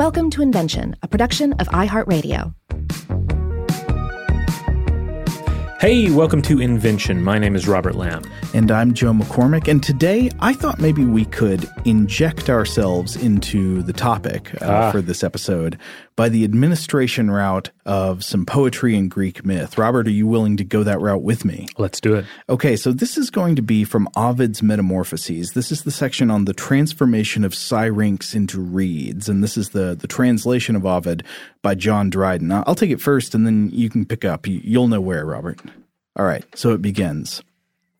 Welcome to Invention, a production of iHeartRadio. Hey, welcome to Invention. My name is Robert Lamb. And I'm Joe McCormick. And today I thought maybe we could inject ourselves into the topic uh, ah. for this episode by the administration route of some poetry and Greek myth. Robert, are you willing to go that route with me? Let's do it. Okay, so this is going to be from Ovid's Metamorphoses. This is the section on the transformation of syrinx into reeds. And this is the, the translation of Ovid by John Dryden. I'll take it first and then you can pick up. You'll know where, Robert. All right, so it begins.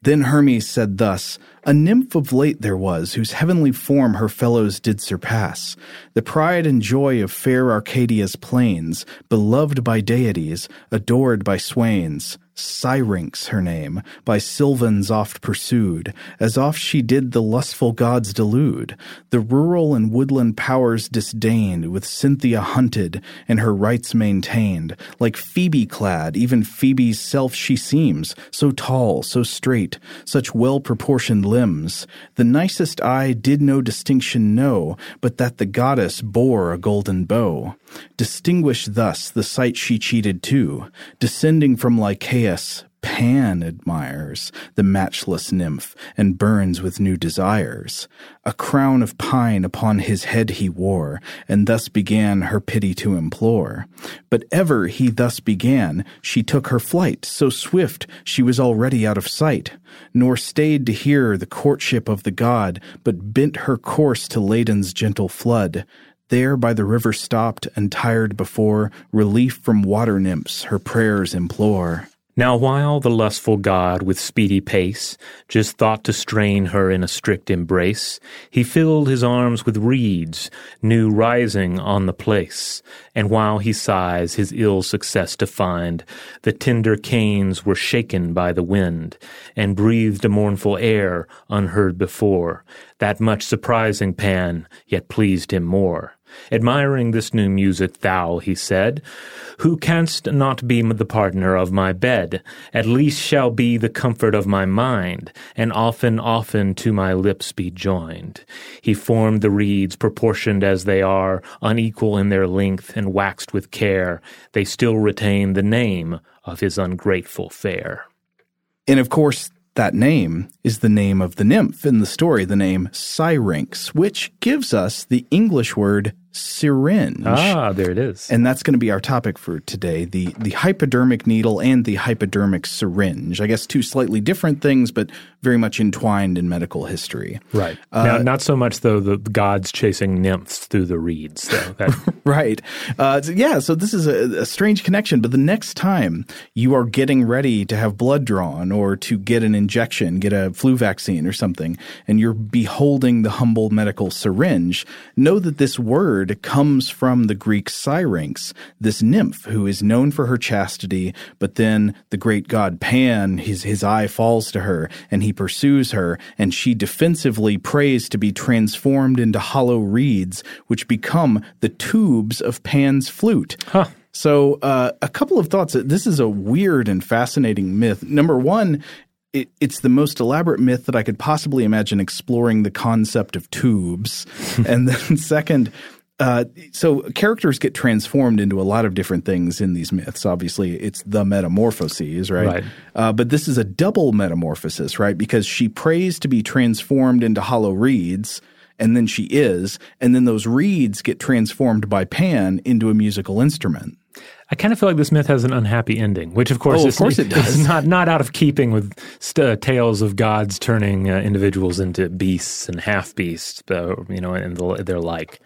Then Hermes said thus, A nymph of late there was, whose heavenly form her fellows did surpass, the pride and joy of fair Arcadia's plains, beloved by deities, adored by swains. Syrinx her name, by Sylvans oft pursued, as oft she did the lustful gods delude. The rural and woodland powers disdained, with Cynthia hunted, and her rites maintained. Like Phoebe clad, even Phoebe's self she seems, so tall, so straight, such well proportioned limbs. The nicest eye did no distinction know, but that the goddess bore a golden bow. Distinguished thus the sight she cheated too, descending from Lycaeus, Pan admires the matchless nymph and burns with new desires. A crown of pine upon his head he wore, and thus began her pity to implore. But ever he thus began, she took her flight, so swift she was already out of sight, nor stayed to hear the courtship of the god, but bent her course to Ladon's gentle flood. There by the river stopped, and tired before, relief from water nymphs her prayers implore. Now while the lustful god with speedy pace just thought to strain her in a strict embrace, he filled his arms with reeds, new rising on the place, and while he sighs his ill success to find, the tender canes were shaken by the wind, and breathed a mournful air unheard before, that much surprising Pan, yet pleased him more. Admiring this new music, thou, he said, who canst not be the partner of my bed, at least shall be the comfort of my mind, and often, often to my lips be joined. He formed the reeds proportioned as they are, unequal in their length, and waxed with care. They still retain the name of his ungrateful fair. And of course, that name is the name of the nymph in the story, the name Syrinx, which gives us the English word syringe. Ah, there it is. And that's going to be our topic for today the, the hypodermic needle and the hypodermic syringe. I guess two slightly different things, but very much entwined in medical history. Right. Uh, now, not so much, though, the gods chasing nymphs through the reeds. That... right. Uh, yeah, so this is a, a strange connection, but the next time you are getting ready to have blood drawn or to get an injection, get a flu vaccine or something, and you're beholding the humble medical syringe, know that this word word comes from the Greek Syrinx, this nymph who is known for her chastity, but then the great god Pan, his, his eye falls to her, and he pursues her, and she defensively prays to be transformed into hollow reeds, which become the tubes of Pan's flute. Huh. So, uh, a couple of thoughts. This is a weird and fascinating myth. Number one, it, it's the most elaborate myth that I could possibly imagine exploring the concept of tubes. and then, second, uh, so characters get transformed into a lot of different things in these myths. Obviously, it's the metamorphoses, right? right. Uh, but this is a double metamorphosis, right? Because she prays to be transformed into hollow reeds, and then she is, and then those reeds get transformed by Pan into a musical instrument. I kind of feel like this myth has an unhappy ending, which of course, oh, is, of course it does. not not out of keeping with st- uh, tales of gods turning uh, individuals into beasts and half beasts, you know, and the, their like.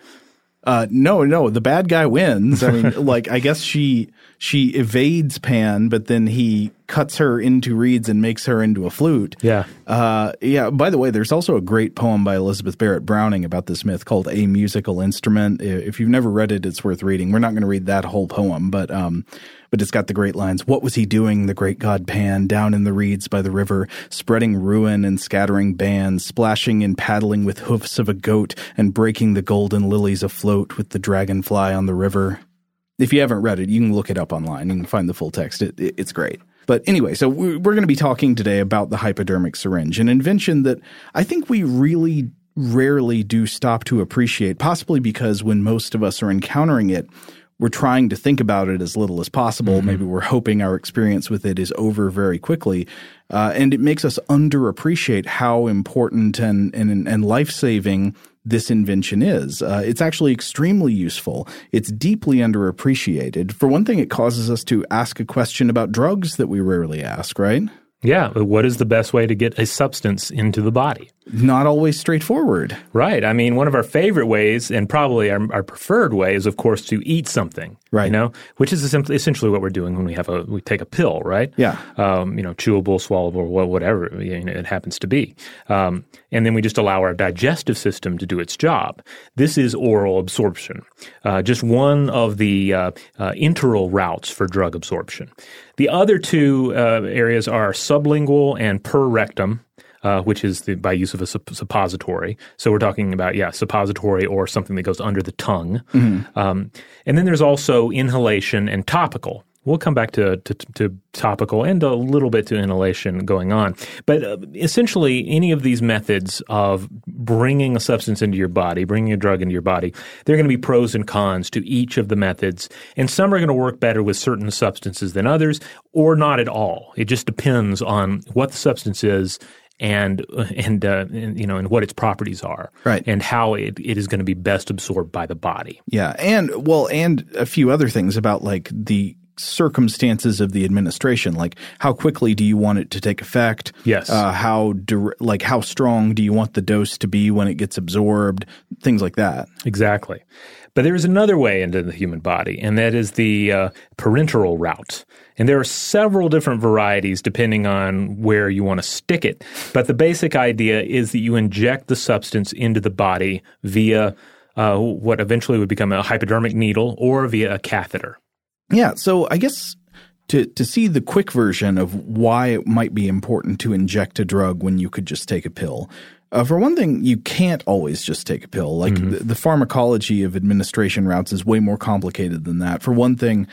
Uh, no, no, the bad guy wins. I mean, like, I guess she she evades Pan, but then he cuts her into reeds and makes her into a flute. Yeah. Uh, yeah. By the way, there's also a great poem by Elizabeth Barrett Browning about this myth called "A Musical Instrument." If you've never read it, it's worth reading. We're not going to read that whole poem, but um, but it's got the great lines. What was he doing, the great god Pan, down in the reeds by the river, spreading ruin and scattering bands, splashing and paddling with hoofs of a goat, and breaking the golden lilies afloat with the dragonfly on the river? If you haven't read it, you can look it up online. You can find the full text. It, it, it's great. But anyway, so we're going to be talking today about the hypodermic syringe, an invention that I think we really rarely do stop to appreciate, possibly because when most of us are encountering it, we're trying to think about it as little as possible. Mm-hmm. Maybe we're hoping our experience with it is over very quickly. Uh, and it makes us underappreciate how important and, and, and life saving this invention is. Uh, it's actually extremely useful. It's deeply underappreciated. For one thing, it causes us to ask a question about drugs that we rarely ask, right? Yeah. What is the best way to get a substance into the body? Not always straightforward. Right. I mean, one of our favorite ways, and probably our, our preferred way, is of course to eat something. Right. You know, which is essentially what we're doing when we have a we take a pill, right? Yeah. Um, you know, chewable, swallowable, whatever you know, it happens to be, um, and then we just allow our digestive system to do its job. This is oral absorption, uh, just one of the uh, uh, enteral routes for drug absorption. The other two uh, areas are sublingual and per rectum. Uh, which is the, by use of a supp- suppository. So we're talking about, yeah, suppository or something that goes under the tongue. Mm-hmm. Um, and then there's also inhalation and topical. We'll come back to, to, to, topical and a little bit to inhalation going on. But uh, essentially, any of these methods of bringing a substance into your body, bringing a drug into your body, there are going to be pros and cons to each of the methods. And some are going to work better with certain substances than others, or not at all. It just depends on what the substance is and and, uh, and, you know and what its properties are, right, and how it, it is going to be best absorbed by the body. Yeah, and well, and a few other things about like the circumstances of the administration like how quickly do you want it to take effect? Yes. Uh, how like how strong do you want the dose to be when it gets absorbed? Things like that. Exactly but there is another way into the human body and that is the uh, parenteral route and there are several different varieties depending on where you want to stick it but the basic idea is that you inject the substance into the body via uh, what eventually would become a hypodermic needle or via a catheter yeah, so I guess to to see the quick version of why it might be important to inject a drug when you could just take a pill. Uh, for one thing, you can't always just take a pill. Like mm-hmm. the, the pharmacology of administration routes is way more complicated than that. For one thing,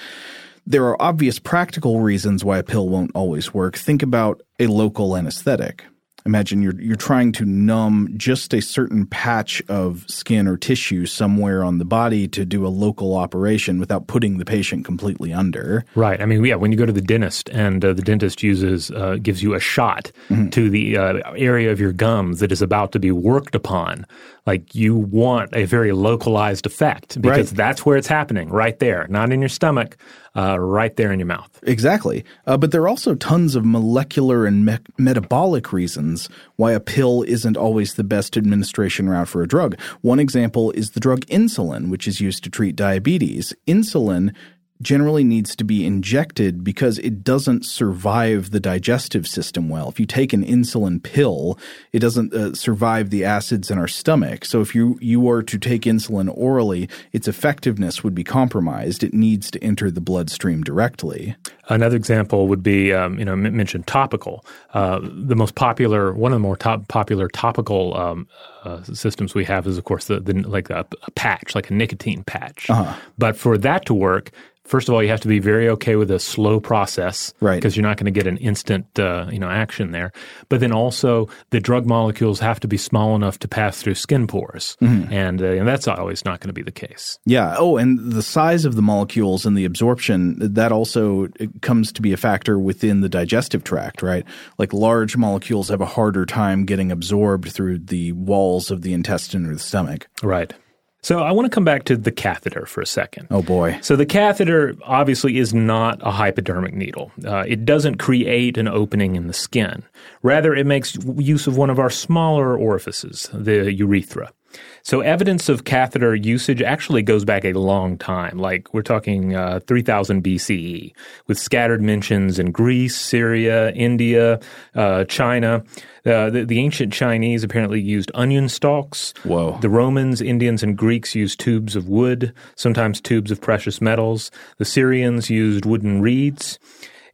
there are obvious practical reasons why a pill won't always work. Think about a local anesthetic. Imagine you're you're trying to numb just a certain patch of skin or tissue somewhere on the body to do a local operation without putting the patient completely under. Right. I mean, yeah. When you go to the dentist and uh, the dentist uses uh, gives you a shot mm-hmm. to the uh, area of your gums that is about to be worked upon, like you want a very localized effect because right. that's where it's happening, right there, not in your stomach, uh, right there in your mouth. Exactly. Uh, but there are also tons of molecular and me- metabolic reasons why a pill isn't always the best administration route for a drug. One example is the drug insulin, which is used to treat diabetes. Insulin generally needs to be injected because it doesn't survive the digestive system well. If you take an insulin pill, it doesn't uh, survive the acids in our stomach. So if you you were to take insulin orally, its effectiveness would be compromised. It needs to enter the bloodstream directly. Another example would be, um, you know, mentioned topical. Uh, the most popular, one of the more top popular topical um, uh, systems we have is, of course, the, the like a, a, patch, like a nicotine patch. Uh-huh. But for that to work, first of all, you have to be very okay with a slow process, right? Because you're not going to get an instant, uh, you know, action there. But then also, the drug molecules have to be small enough to pass through skin pores, mm-hmm. and, uh, and that's always not going to be the case. Yeah. Oh, and the size of the molecules and the absorption that also comes to be a factor within the digestive tract, right? Like large molecules have a harder time getting absorbed through the walls of the intestine or the stomach. Right. So I want to come back to the catheter for a second. Oh boy. So the catheter obviously is not a hypodermic needle. Uh, it doesn't create an opening in the skin. Rather, it makes use of one of our smaller orifices, the urethra. So evidence of catheter usage actually goes back a long time. Like we're talking uh, 3000 BCE, with scattered mentions in Greece, Syria, India, uh, China. Uh, the, the, ancient Chinese apparently used onion stalks. Whoa. The Romans, Indians, and Greeks used tubes of wood, sometimes tubes of precious metals. The Syrians used wooden reeds.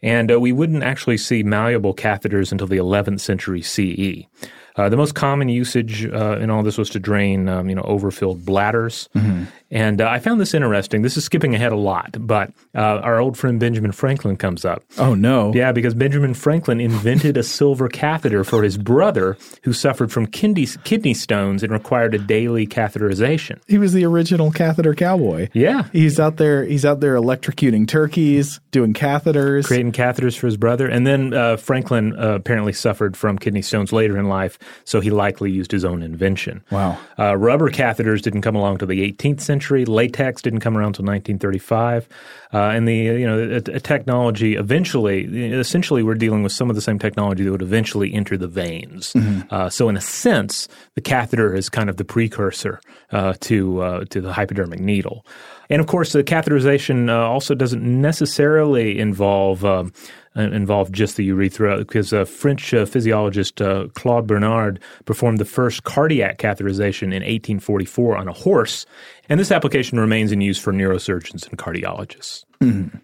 And uh, we wouldn't actually see malleable catheters until the 11th century CE. Uh, the most common usage uh, in all this was to drain, um, you know, overfilled bladders. Mm-hmm. And uh, I found this interesting. This is skipping ahead a lot, but uh, our old friend Benjamin Franklin comes up. Oh, no. Yeah, because Benjamin Franklin invented a silver catheter for his brother who suffered from kidney, kidney stones and required a daily catheterization. He was the original catheter cowboy. Yeah. He's out there he's out there electrocuting turkeys, doing catheters. Creating catheters for his brother. And then uh, Franklin uh, apparently suffered from kidney stones later in life, so he likely used his own invention. Wow. Uh, rubber catheters didn't come along until the 18th century century. Latex didn't come around until 1935, uh, and the you know a, a technology eventually, essentially, we're dealing with some of the same technology that would eventually enter the veins. Mm-hmm. Uh, so, in a sense, the catheter is kind of the precursor uh, to uh, to the hypodermic needle. And of course, the catheterization uh, also doesn't necessarily involve um, involved just the urethra because a French uh, physiologist uh, Claude Bernard performed the first cardiac catheterization in 1844 on a horse, and this application remains in use for neurosurgeons and cardiologists. Mm-hmm.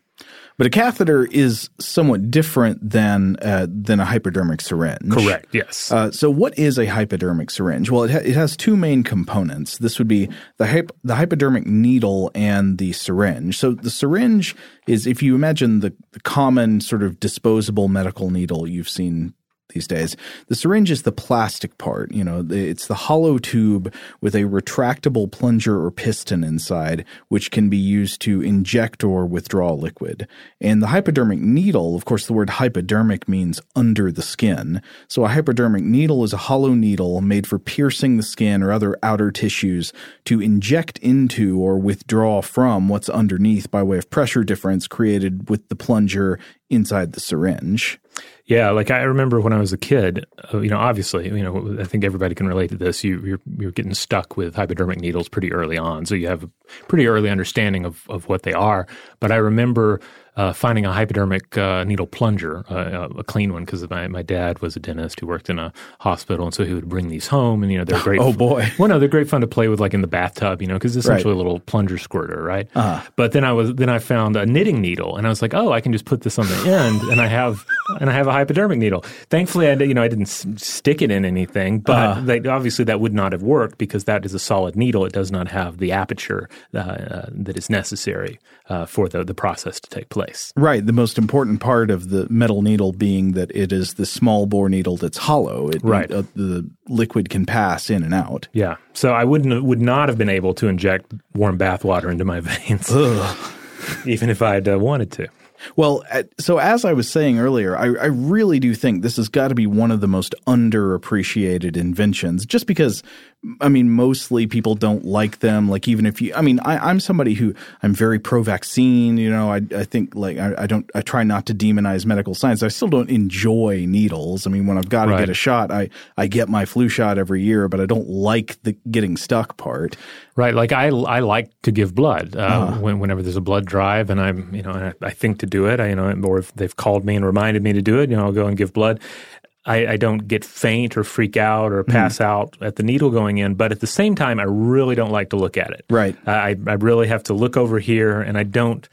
But a catheter is somewhat different than uh, than a hypodermic syringe. Correct. Yes. Uh, so, what is a hypodermic syringe? Well, it, ha- it has two main components. This would be the hyp- the hypodermic needle and the syringe. So, the syringe is if you imagine the, the common sort of disposable medical needle you've seen these days. The syringe is the plastic part. You know, it's the hollow tube with a retractable plunger or piston inside, which can be used to inject or withdraw liquid. And the hypodermic needle, of course, the word hypodermic means under the skin. So a hypodermic needle is a hollow needle made for piercing the skin or other outer tissues to inject into or withdraw from what's underneath by way of pressure difference created with the plunger inside the syringe. Yeah, like I remember when I was a kid, uh, you know, obviously, you know, I think everybody can relate to this. You, you're, you're getting stuck with hypodermic needles pretty early on, so you have a pretty early understanding of, of what they are. But I remember uh, finding a hypodermic uh, needle plunger, uh, a clean one, because my, my dad was a dentist who worked in a hospital, and so he would bring these home, and you know they're great. oh boy! Well, no, they're great fun to play with, like in the bathtub, you know, because it's essentially right. a little plunger squirter, right? Uh-huh. But then I was then I found a knitting needle, and I was like, oh, I can just put this on the end, and I have and I have a hypodermic needle. Thankfully, I you know I didn't s- stick it in anything, but uh-huh. they, obviously that would not have worked because that is a solid needle. It does not have the aperture uh, uh, that is necessary uh, for the the process to take place. Right. The most important part of the metal needle being that it is the small bore needle that's hollow. It, right. Uh, the liquid can pass in and out. Yeah. So I wouldn't would not have been able to inject warm bath water into my veins, even if I'd uh, wanted to. Well, so as I was saying earlier, I, I really do think this has got to be one of the most underappreciated inventions, just because I mean, mostly people don't like them. Like, even if you, I mean, I, am somebody who I'm very pro vaccine. You know, I, I think like I, I, don't, I try not to demonize medical science. I still don't enjoy needles. I mean, when I've got to right. get a shot, I, I get my flu shot every year, but I don't like the getting stuck part. Right. Like I, I like to give blood uh, uh-huh. when, whenever there's a blood drive, and I'm, you know, I, I think to do it. I, you know, or if they've called me and reminded me to do it, you know, I'll go and give blood. I, I, don't get faint or freak out or pass mm. out at the needle going in, but at the same time, I really don't like to look at it. Right. I, I really have to look over here, and I don't.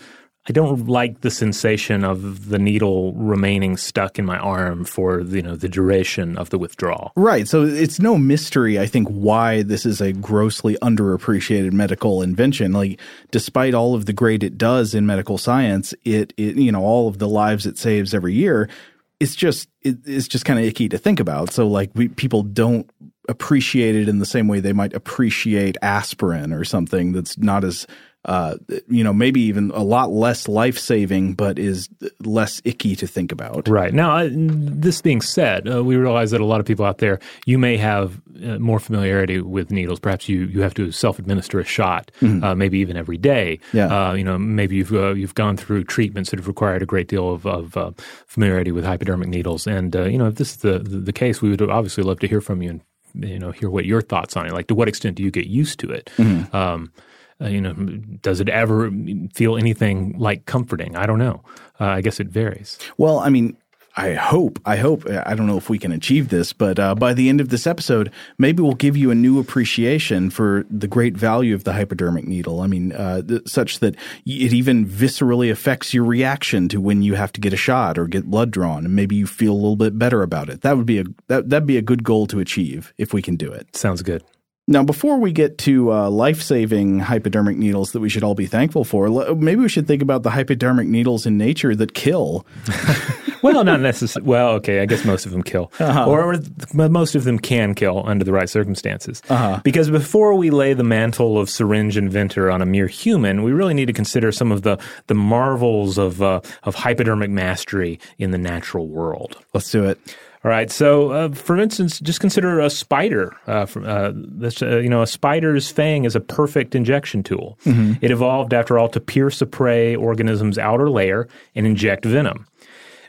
I don't like the sensation of the needle remaining stuck in my arm for you know the duration of the withdrawal. Right. So it's no mystery, I think, why this is a grossly underappreciated medical invention. Like, despite all of the great it does in medical science, it, it you know all of the lives it saves every year it's just it, it's just kind of icky to think about. So like we people don't appreciate it in the same way they might appreciate aspirin or something that's not as uh, you know, maybe even a lot less life saving, but is less icky to think about. Right. Now, uh, this being said, uh, we realize that a lot of people out there, you may have uh, more familiarity with needles. Perhaps you, you have to self administer a shot, mm-hmm. Uh, maybe even every day. Yeah. Uh, you know, maybe you've you've gone through treatments that have required a great deal of, of familiarity with hypodermic needles. And you know, if this is the, the, the case, we would obviously love to hear from you and you know hear what your thoughts on it. Like, to what extent do you get used to it? Mm-hmm. Um, uh, you know, does it ever feel anything like comforting? I don't know. Uh, I guess it varies. Well, I mean, I hope, I hope, I don't know if we can achieve this, but uh, by the end of this episode, maybe we'll give you a new appreciation for the great value of the hypodermic needle. I mean, uh, th- such that it even viscerally affects your reaction to when you have to get a shot or get blood drawn, and maybe you feel a little bit better about it. That would be a that that'd be a good goal to achieve if we can do it. Sounds good. Now, before we get to uh, life saving hypodermic needles that we should all be thankful for, maybe we should think about the hypodermic needles in nature that kill. well, not necessarily. Well, okay, I guess most of them kill, uh-huh. or, or, most of them can kill under the right circumstances. Uh-huh. Because before we lay the mantle of syringe inventor on a mere human, we really need to consider some of the the marvels of uh, of hypodermic mastery in the natural world. Let's do it. All right. So, uh, for instance, just consider a spider. Uh, uh, this, uh, you know, a spider's fang is a perfect injection tool. Mm-hmm. It evolved, after all, to pierce a prey organism's outer layer and inject venom.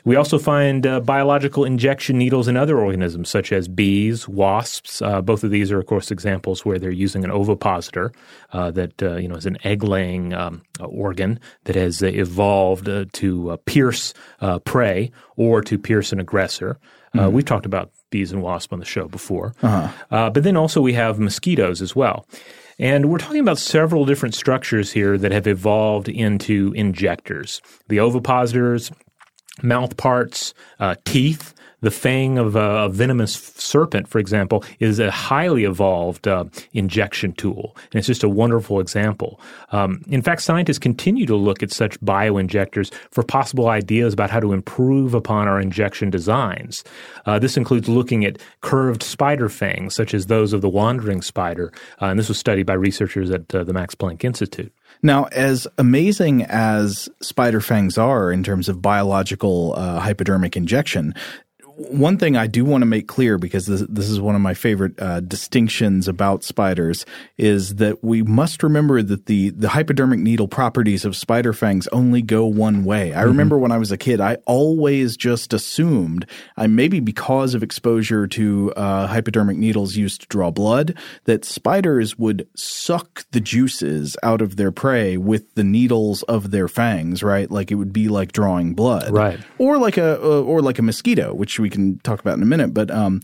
We also find uh, biological injection needles in other organisms, such as bees, wasps. Uh, both of these are, of course, examples where they're using an ovipositor uh, that uh, you know is an egg-laying um, organ that has evolved to pierce prey or to pierce an aggressor. Uh, mm-hmm. we've talked about bees and wasps on the show before. Uh-huh. Uh, but then also we have mosquitoes as well. And we're talking about several different structures here that have evolved into injectors. The ovipositors, mouth parts, uh, teeth, the fang of a, venomous serpent, for example, is a highly evolved uh, injection tool. And it's just a wonderful example. Um, in fact, scientists continue to look at such bioinjectors for possible ideas about how to improve upon our injection designs. Uh, this includes looking at curved spider fangs, such as those of the wandering spider. Uh, and this was studied by researchers at uh, the Max Planck Institute. Now, as amazing as spider fangs are in terms of biological uh, hypodermic injection, one thing I do want to make clear because this, this is one of my favorite uh, distinctions about spiders is that we must remember that the the hypodermic needle properties of spider fangs only go one way. I mm-hmm. remember when I was a kid, I always just assumed, I maybe because of exposure to uh, hypodermic needles used to draw blood, that spiders would suck the juices out of their prey with the needles of their fangs, right? Like it would be like drawing blood, right? Or like a uh, or like a mosquito, which we can talk about in a minute. But um,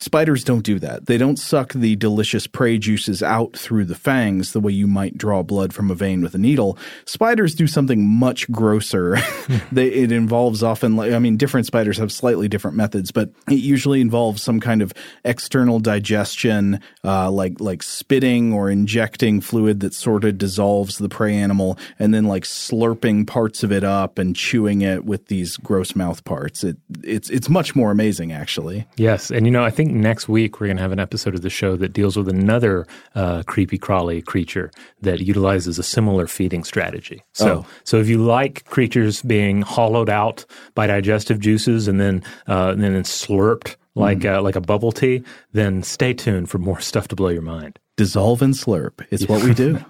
Spiders don't do that. They don't suck the delicious prey juices out through the fangs the way you might draw blood from a vein with a needle. Spiders do something much grosser. they, it involves often, I mean, different spiders have slightly different methods, but it usually involves some kind of external digestion, uh, like like spitting or injecting fluid that sort of dissolves the prey animal, and then like slurping parts of it up and chewing it with these gross mouth parts. It it's it's much more amazing, actually. Yes, and you know, I think think next week we're going to have an episode of the show that deals with another uh, creepy crawly creature that utilizes a similar feeding strategy. So, oh. so if you like creatures being hollowed out by digestive juices and then uh, and then slurped like mm. uh, like a bubble tea, then stay tuned for more stuff to blow your mind. Dissolve and slurp. It's what we do.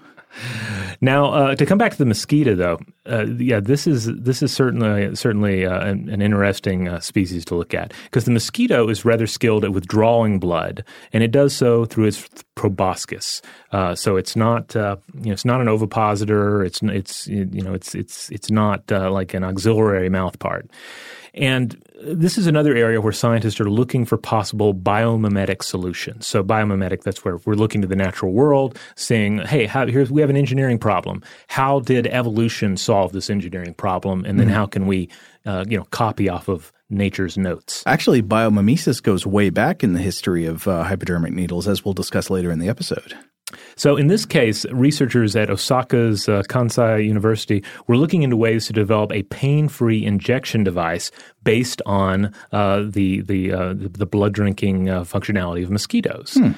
Now, uh, to come back to the mosquito, though, uh, yeah, this is this is certainly certainly uh, an, an, interesting uh, species to look at because the mosquito is rather skilled at withdrawing blood, and it does so through its proboscis. Uh, so it's not uh, you know it's not an ovipositor. It's it's you know it's it's it's not like an auxiliary mouth part. And this is another area where scientists are looking for possible biomimetic solutions. So biomimetic, that's where we're looking to the natural world, saying, "Hey, how, here's we have an engineering problem. How did evolution solve this engineering problem? And then mm-hmm. how can we, uh, you know, copy off of nature's notes?" Actually, biomimesis goes way back in the history of uh, hypodermic needles, as we'll discuss later in the episode. So, in this case, researchers at Osaka's uh, Kansai University were looking into ways to develop a pain-free injection device based on uh, the the uh, the blood drinking uh, functionality of mosquitoes. Hmm.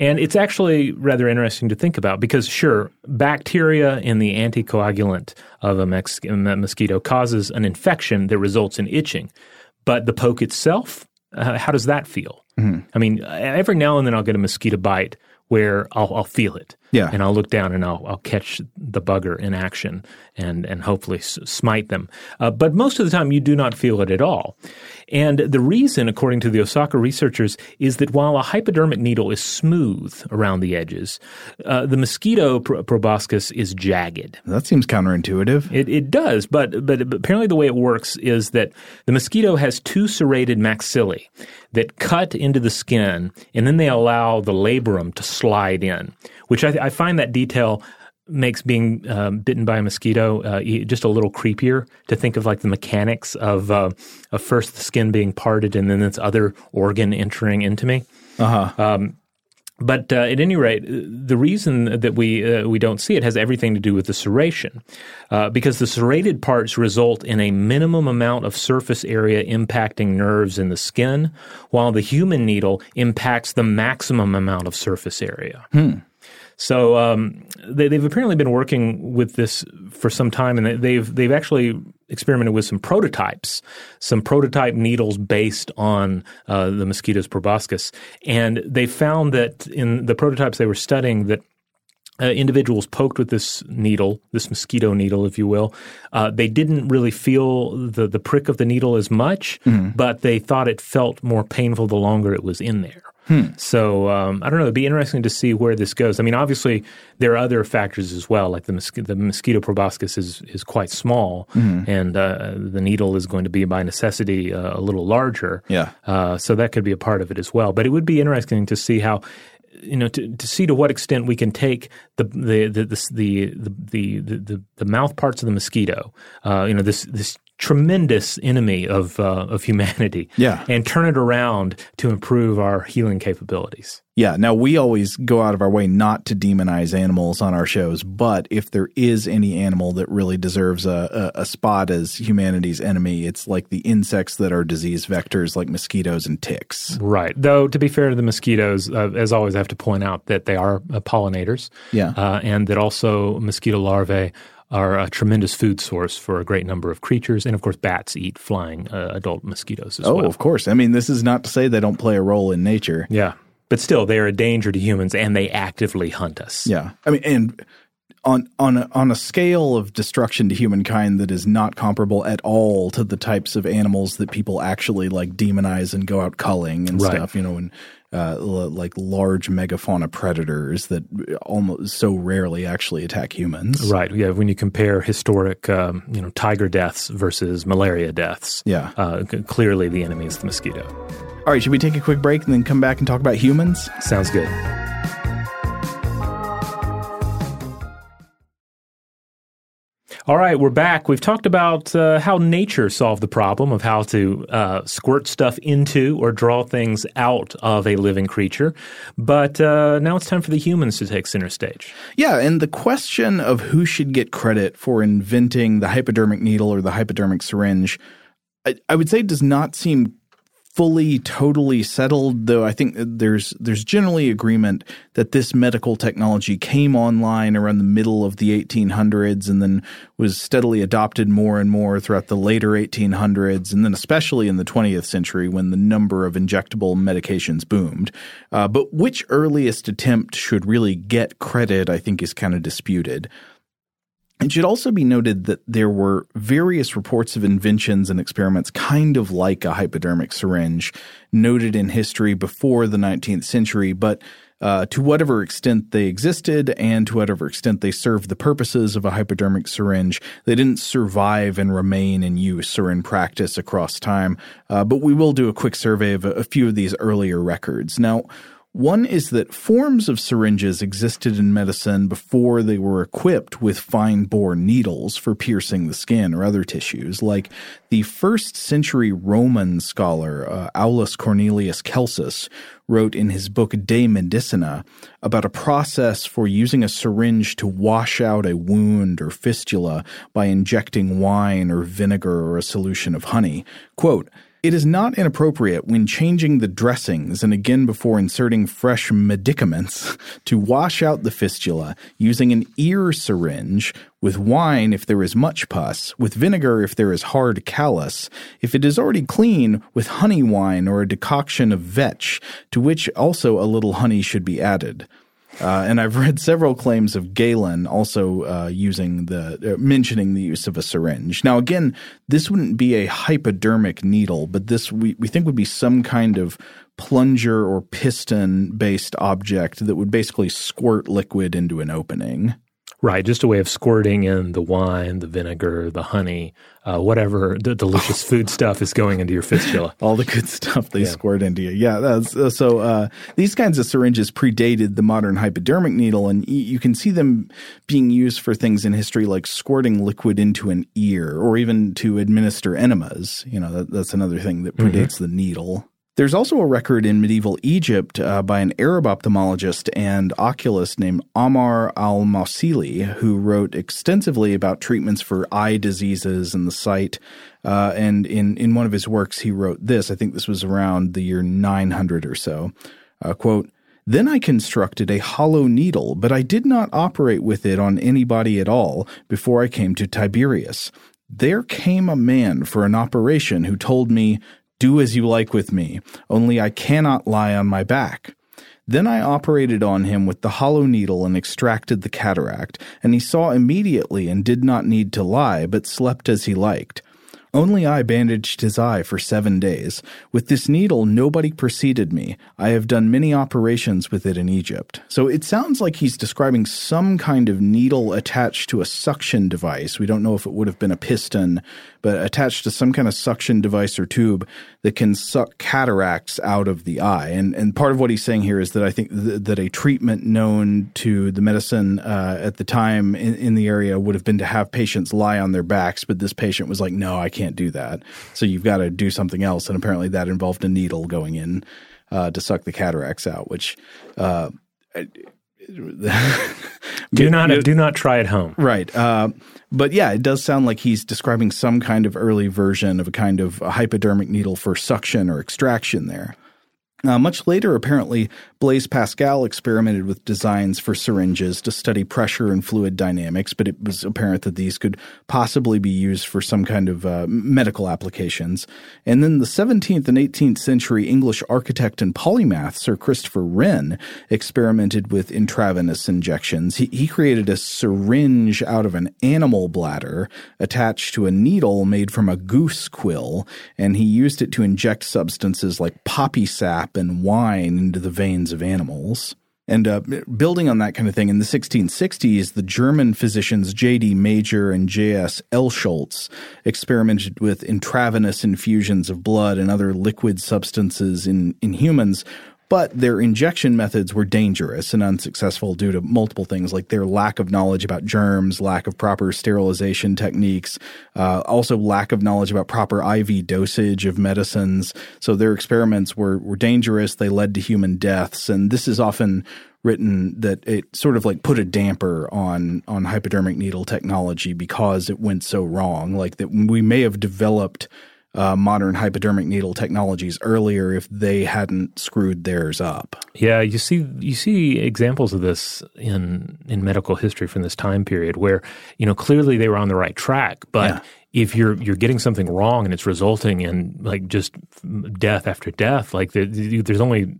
And it's actually rather interesting to think about because, sure, bacteria in the anticoagulant of a, mex- a mosquito causes an infection that results in itching. But the poke itself, uh, how does that feel? Mm-hmm. I mean, every now and then I'll get a mosquito bite where I'll, I'll feel it. Yeah. And I'll look down and I'll, I'll catch the bugger in action and, and hopefully s- smite them. Uh, but most of the time, you do not feel it at all. And the reason, according to the Osaka researchers, is that while a hypodermic needle is smooth around the edges, uh, the mosquito pr- proboscis is jagged. That seems counterintuitive. It, it does, but, but apparently the way it works is that the mosquito has two serrated maxillae that cut into the skin, and then they allow the labrum to slide in, which I, I find that detail makes being um, bitten by a mosquito uh, just a little creepier to think of like the mechanics of, uh, of first the skin being parted and then this other organ entering into me. Uh-huh. Um, But uh, at any rate, the reason that we uh, we don't see it has everything to do with the serration, uh, because the serrated parts result in a minimum amount of surface area impacting nerves in the skin, while the human needle impacts the maximum amount of surface area. Hmm. So um, they, have apparently been working with this for some time, and they've they've actually experimented with some prototypes, some prototype needles based on uh, the mosquitoes proboscis, and they found that in the prototypes they were studying that uh, individuals poked with this needle, this mosquito needle, if you will, uh, they didn't really feel the, the prick of the needle as much, mm-hmm. but they thought it felt more painful the longer it was in there. Hmm. So um, I don't know. It'd be interesting to see where this goes. I mean, obviously there are other factors as well. Like the mosquito, the mosquito proboscis is is quite small, mm-hmm. and uh, the needle is going to be by necessity uh, a little larger. Yeah. Uh, so that could be a part of it as well. But it would be interesting to see how you know, to, to see to what extent we can take the the the the the the, the, the mouth parts of the mosquito, uh, you know, this this tremendous enemy of uh, of humanity, yeah. and turn it around to improve our healing capabilities. Yeah. Now we always go out of our way not to demonize animals on our shows, but if there is any animal that really deserves a, a, a spot as humanity's enemy, it's like the insects that are disease vectors, like mosquitoes and ticks. Right. Though to be fair to the mosquitoes, uh, as always, I have to point out that they are uh, pollinators. Yeah. Uh, and that also mosquito larvae are a tremendous food source for a great number of creatures. And of course, bats eat flying uh, adult mosquitoes as oh, well. Oh, of course. I mean, this is not to say they don't play a role in nature. Yeah. But still, they are a danger to humans and they actively hunt us. Yeah. I mean, and on on a, on a scale of destruction to humankind that is not comparable at all to the types of animals that people actually like demonize and go out culling and right. stuff. You know, and uh, like large megafauna predators that almost so rarely actually attack humans. Right. Yeah. When you compare historic, um, you know, tiger deaths versus malaria deaths, yeah, uh, clearly the enemy is the mosquito. All right. Should we take a quick break and then come back and talk about humans? Sounds good. All right, we're back. We've talked about uh, how nature solved the problem of how to uh, squirt stuff into or draw things out of a living creature. But uh, now it's time for the humans to take center stage. Yeah, and the question of who should get credit for inventing the hypodermic needle or the hypodermic syringe, I, I would say does not seem fully totally settled though i think there's there's generally agreement that this medical technology came online around the middle of the 1800s and then was steadily adopted more and more throughout the later 1800s and then especially in the 20th century when the number of injectable medications boomed. Uh, but which earliest attempt should really get credit i think is kind of disputed it should also be noted that there were various reports of inventions and experiments kind of like a hypodermic syringe noted in history before the 19th century, but uh, to whatever extent they existed and to whatever extent they served the purposes of a hypodermic syringe, they didn't survive and remain in use or in practice across time. Uh, but we will do a quick survey of a, a few of these earlier records. Now, one is that forms of syringes existed in medicine before they were equipped with fine bore needles for piercing the skin or other tissues. Like the first century Roman scholar, uh, Aulus Cornelius Celsus, wrote in his book De Medicina about a process for using a syringe to wash out a wound or fistula by injecting wine or vinegar or a solution of honey. Quote, it is not inappropriate when changing the dressings and again before inserting fresh medicaments to wash out the fistula using an ear syringe with wine if there is much pus, with vinegar if there is hard callus, if it is already clean, with honey wine or a decoction of vetch, to which also a little honey should be added. Uh, and I've read several claims of Galen also uh, using the uh, mentioning the use of a syringe. Now, again, this wouldn't be a hypodermic needle, but this we, we think would be some kind of plunger or piston based object that would basically squirt liquid into an opening. Right, just a way of squirting in the wine, the vinegar, the honey, uh, whatever the delicious food stuff is going into your fistula. All the good stuff they yeah. squirt into you. Yeah, that's, uh, so uh, these kinds of syringes predated the modern hypodermic needle, and y- you can see them being used for things in history like squirting liquid into an ear, or even to administer enemas. You know, that, that's another thing that mm-hmm. predates mm-hmm. the needle. There's also a record in medieval Egypt uh, by an Arab ophthalmologist and oculist named Amar al Mawsili, who wrote extensively about treatments for eye diseases and the sight. Uh, and in, in one of his works, he wrote this. I think this was around the year 900 or so. Uh, quote, then I constructed a hollow needle, but I did not operate with it on anybody at all before I came to Tiberias. There came a man for an operation who told me, do as you like with me, only I cannot lie on my back. Then I operated on him with the hollow needle and extracted the cataract, and he saw immediately and did not need to lie, but slept as he liked. Only I bandaged his eye for seven days. With this needle, nobody preceded me. I have done many operations with it in Egypt. So it sounds like he's describing some kind of needle attached to a suction device. We don't know if it would have been a piston, but attached to some kind of suction device or tube that can suck cataracts out of the eye. And and part of what he's saying here is that I think th- that a treatment known to the medicine uh, at the time in, in the area would have been to have patients lie on their backs, but this patient was like, no, I can't do that. So you've got to do something else. And apparently that involved a needle going in uh, to suck the cataracts out, which. Uh, do not do not try at home. Right. Uh, but yeah, it does sound like he's describing some kind of early version of a kind of a hypodermic needle for suction or extraction there. Uh, much later, apparently, Blaise Pascal experimented with designs for syringes to study pressure and fluid dynamics, but it was apparent that these could possibly be used for some kind of uh, medical applications. And then the 17th and 18th century English architect and polymath Sir Christopher Wren experimented with intravenous injections. He, he created a syringe out of an animal bladder attached to a needle made from a goose quill, and he used it to inject substances like poppy sap and wine into the veins of animals. And uh, building on that kind of thing, in the 1660s, the German physicians J.D. Major and J.S. Elsholtz experimented with intravenous infusions of blood and other liquid substances in, in humans but their injection methods were dangerous and unsuccessful due to multiple things like their lack of knowledge about germs, lack of proper sterilization techniques, uh, also lack of knowledge about proper IV dosage of medicines. So their experiments were, were dangerous. They led to human deaths. And this is often written that it sort of like put a damper on on hypodermic needle technology because it went so wrong. Like that we may have developed uh, modern hypodermic needle technologies earlier if they hadn't screwed theirs up. Yeah, you see you see examples of this in in medical history from this time period where you know clearly they were on the right track, but yeah if you're you're getting something wrong and it's resulting in like just death after death, like there's only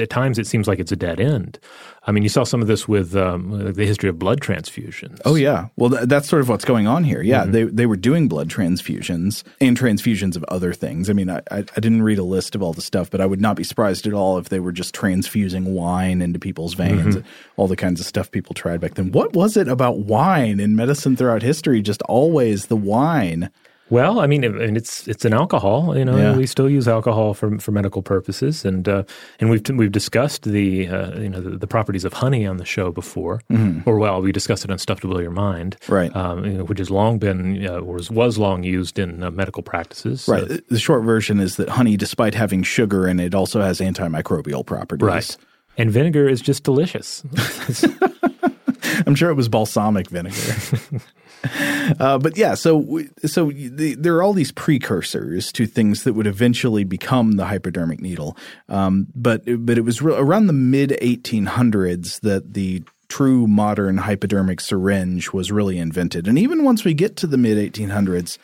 at times it seems like it's a dead end. I mean, you saw some of this with um, the history of blood transfusions. Oh yeah, well th- that's sort of what's going on here. Yeah, mm-hmm. they they were doing blood transfusions and transfusions of other things. I mean, I, I didn't read a list of all the stuff, but I would not be surprised at all if they were just transfusing wine into people's veins, mm-hmm. all the kinds of stuff people tried back then. What was it about wine in medicine throughout history? Just always the wine well, I mean, it's it's an alcohol. You know, yeah. we still use alcohol for for medical purposes, and uh, and we've we've discussed the uh, you know the, the, properties of honey on the show before, mm-hmm. or well, we discussed it on Stuff to Blow Your Mind, right? Um, you know, which has long been uh, was was long used in uh, medical practices, right? the short version is that honey, despite having sugar in it, also has antimicrobial properties, right? And vinegar is just delicious. I'm sure it was balsamic vinegar. Uh, but yeah, so so the, there are all these precursors to things that would eventually become the hypodermic needle. Um, but but it was re- around the mid 1800s that the true modern hypodermic syringe was really invented. And even once we get to the mid 1800s,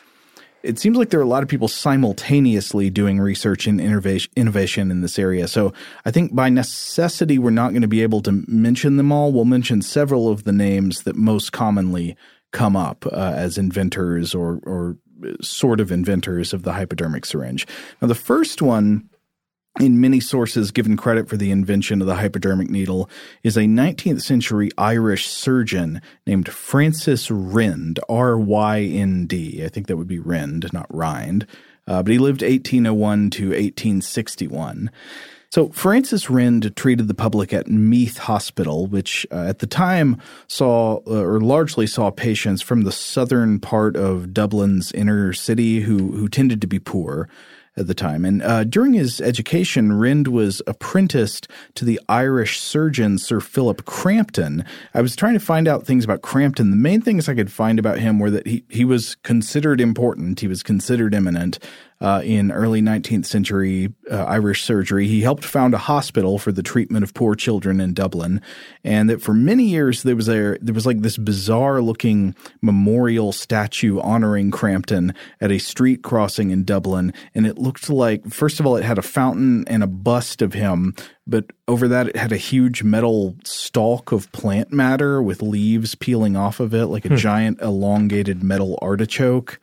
it seems like there are a lot of people simultaneously doing research and innovation in this area. So I think by necessity, we're not going to be able to mention them all. We'll mention several of the names that most commonly come up uh, as inventors or or sort of inventors of the hypodermic syringe. Now, the first one in many sources given credit for the invention of the hypodermic needle is a 19th century Irish surgeon named Francis Rynd, R Y N D. I think that would be Rind, not Rind. Uh, but he lived 1801 to 1861. So Francis Rynd treated the public at Meath Hospital, which uh, at the time saw uh, or largely saw patients from the southern part of Dublin's inner city who who tended to be poor. at the time. And uh, during his education, Rynd was apprenticed to the Irish surgeon Sir Philip Crampton. I was trying to find out things about Crampton. The main things I could find about him were that he, he was considered important, he was considered eminent uh, in early 19th century uh, Irish surgery. He helped found a hospital for the treatment of poor children in Dublin, and that for many years there was a there was like this bizarre looking memorial statue honoring Crampton at a street crossing in Dublin, and it looked like first of all it had a fountain and a bust of him, but over that it had a huge metal stalk of plant matter with leaves peeling off of it like a hmm. giant elongated metal artichoke.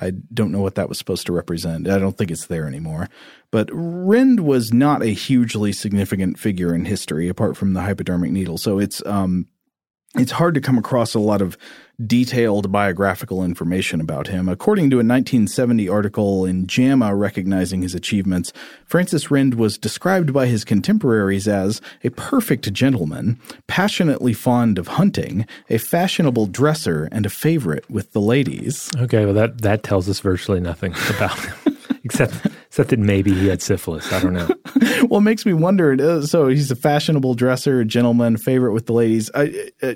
I don't know what that was supposed to represent. I don't think it's there anymore. But Rynd was not a hugely significant figure in history apart from the hypodermic needle. So it's um, it's hard to come across a lot of detailed biographical information about him. According to a 1970 article in JAMA recognizing his achievements, Francis Rynd was described by his contemporaries as a perfect gentleman, passionately fond of hunting, a fashionable dresser, and a favorite with the ladies. Okay, well that that tells us virtually nothing about him. Except except that maybe he had syphilis. I don't know. well, it makes me wonder. Uh, so he's a fashionable dresser, a gentleman, favorite with the ladies. I, uh,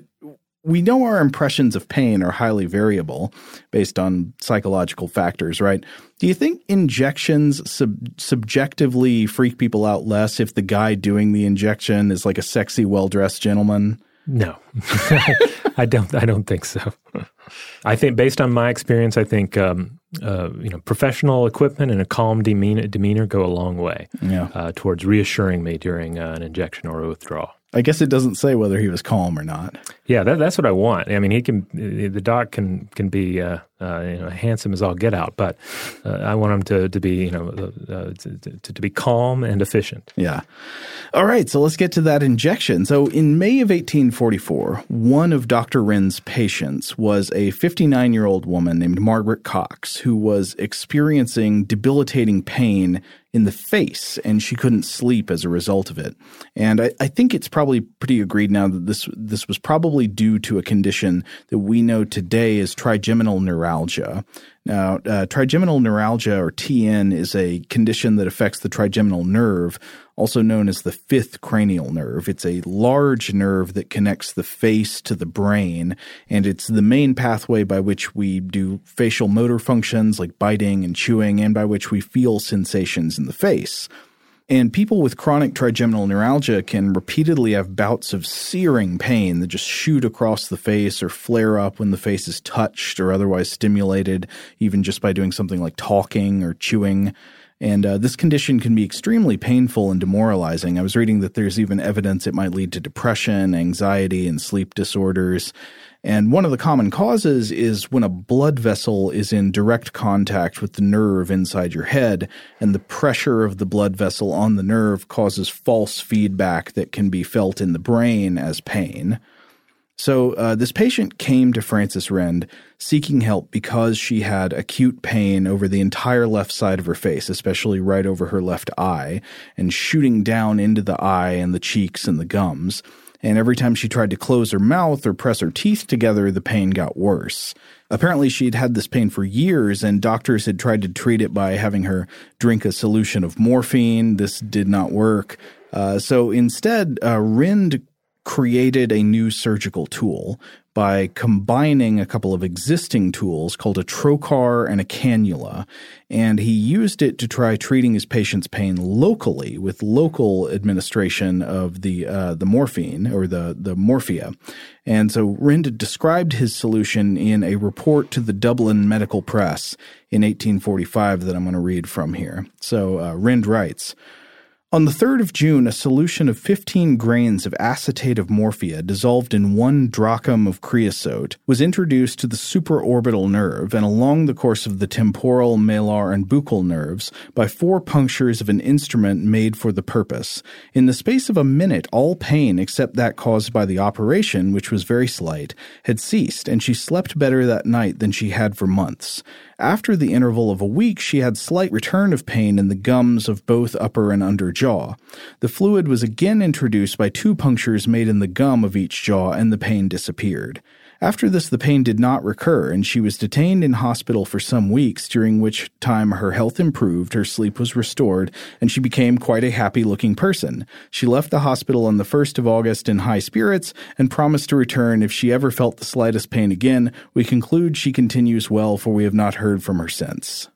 we know our impressions of pain are highly variable based on psychological factors, right? Do you think injections sub- subjectively freak people out less if the guy doing the injection is like a sexy, well dressed gentleman? No, I don't. I don't think so. I think, based on my experience, I think um, uh, you know professional equipment and a calm demeanor, demeanor go a long way yeah. uh, towards reassuring me during uh, an injection or a withdrawal. I guess it doesn't say whether he was calm or not. Yeah, that, that's what I want. I mean, he can the doc can can be uh, uh, you know handsome as all get out, but uh, I want him to to be you know uh, uh, to, to, to, be calm and efficient. Yeah. All right, so let's get to that injection. So in May of 1844, one of Dr. Rynd's patients was a 59 year old woman named Margaret Cox who was experiencing debilitating pain in the face, and she couldn't sleep as a result of it. And I, I, think it's probably pretty agreed now that this this was probably due to a condition that we know today as trigeminal neuralgia. Now, uh, trigeminal neuralgia, or TN, is a condition that affects the trigeminal nerve, also known as the fifth cranial nerve. It's a large nerve that connects the face to the brain, and it's the main pathway by which we do facial motor functions like biting and chewing, and by which we feel sensations in the face. And people with chronic trigeminal neuralgia can repeatedly have bouts of searing pain that just shoot across the face or flare up when the face is touched or otherwise stimulated, even just by doing something like talking or chewing. And uh, this condition can be extremely painful and demoralizing. I was reading that there's even evidence it might lead to depression, anxiety, and sleep disorders. And one of the common causes is when a blood vessel is in direct contact with the nerve inside your head, and the pressure of the blood vessel on the nerve causes false feedback that can be felt in the brain as pain. So, uh, this patient came to Francis Rynd seeking help because she had acute pain over the entire left side of her face, especially right over her left eye, and shooting down into the eye and the cheeks and the gums and every time she tried to close her mouth or press her teeth together, the pain got worse. Apparently, she'd had this pain for years, and doctors had tried to treat it by having her drink a solution of morphine. This did not work. Uh, so instead, uh, Rynd created a new surgical tool by combining a couple of existing tools called a trocar and a cannula. And he used it to try treating his patient's pain locally with local administration of the uh, the morphine or the, the morphia. And so Rynd described his solution in a report to the Dublin Medical Press in 1845 that I'm going to read from here. So uh, Rynd writes, on the 3rd of June, a solution of 15 grains of acetate of morphia dissolved in one drachm of creosote was introduced to the supraorbital nerve and along the course of the temporal, malar, and buccal nerves by four punctures of an instrument made for the purpose. In the space of a minute, all pain except that caused by the operation, which was very slight, had ceased, and she slept better that night than she had for months. After the interval of a week, she had slight return of pain in the gums of both upper and under jaw. The fluid was again introduced by two punctures made in the gum of each jaw, and the pain disappeared. After this, the pain did not recur, and she was detained in hospital for some weeks, during which time her health improved, her sleep was restored, and she became quite a happy looking person. She left the hospital on the 1st of August in high spirits and promised to return if she ever felt the slightest pain again. We conclude she continues well, for we have not heard from her since.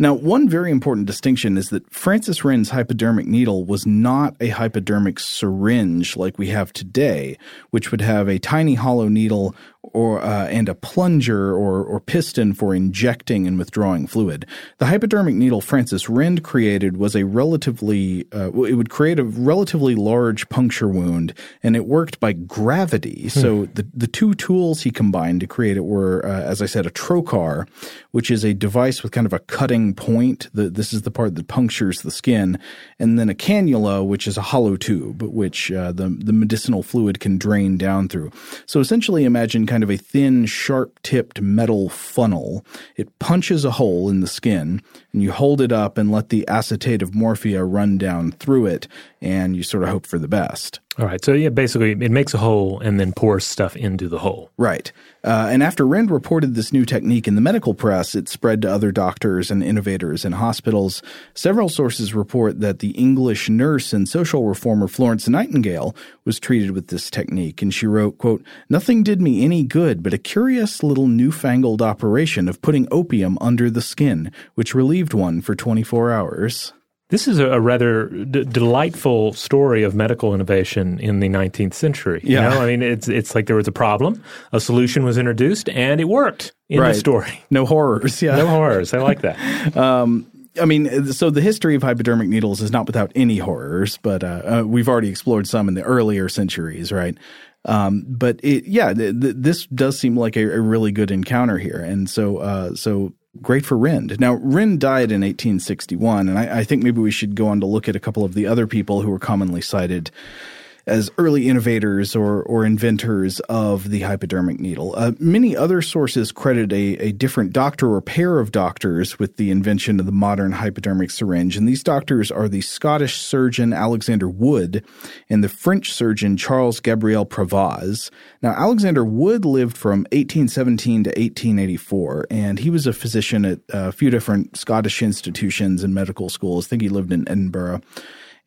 Now, one very important distinction is that Francis Rynd's hypodermic needle was not a hypodermic syringe like we have today, which would have a tiny hollow needle or uh, and a plunger or, or piston for injecting and withdrawing fluid. The hypodermic needle Francis Rynd created was a relatively uh, it would create a relatively large puncture wound, and it worked by gravity. Hmm. So the the two tools he combined to create it were, uh, as I said, a trocar, which is a device with kind of a cutting point. The, this is the part that punctures the skin, and then a cannula, which is a hollow tube, which uh, the the medicinal fluid can drain down through. So essentially, imagine kind of a thin, sharp tipped metal funnel. It punches a hole in the skin, and you hold it up and let the acetate of morphia run down through it, and you sort of hope for the best. All right. So, yeah, basically, it makes a hole and then pours stuff into the hole. Right. Uh, and after Rynd reported this new technique in the medical press, it spread to other doctors and innovators in hospitals. Several sources report that the English nurse and social reformer Florence Nightingale was treated with this technique, and she wrote, quote, Nothing did me any good but a curious little newfangled operation of putting opium under the skin, which relieved one for 24 hours. This is a, rather d- delightful story of medical innovation in the 19th century. Yeah. You know? I mean, it's it's like there was a problem, a solution was introduced, and it worked in right. the story. No horrors. Yeah. No horrors. I like that. um, I mean, so the history of hypodermic needles is not without any horrors, but uh, uh, we've already explored some in the earlier centuries, right? Um, but it, yeah, th- th- this does seem like a, a, really good encounter here, and so uh, so great for Rynd. Now, Rynd died in 1861, and I, I, think maybe we should go on to look at a couple of the other people who were commonly cited as early innovators or, or inventors of the hypodermic needle. Uh, many other sources credit a, a different doctor or pair of doctors with the invention of the modern hypodermic syringe, and these doctors are the Scottish surgeon Alexander Wood and the French surgeon Charles Gabriel Pravaz. Now, Alexander Wood lived from 1817 to 1884, and he was a physician at a few different Scottish institutions and medical schools. I think he lived in Edinburgh.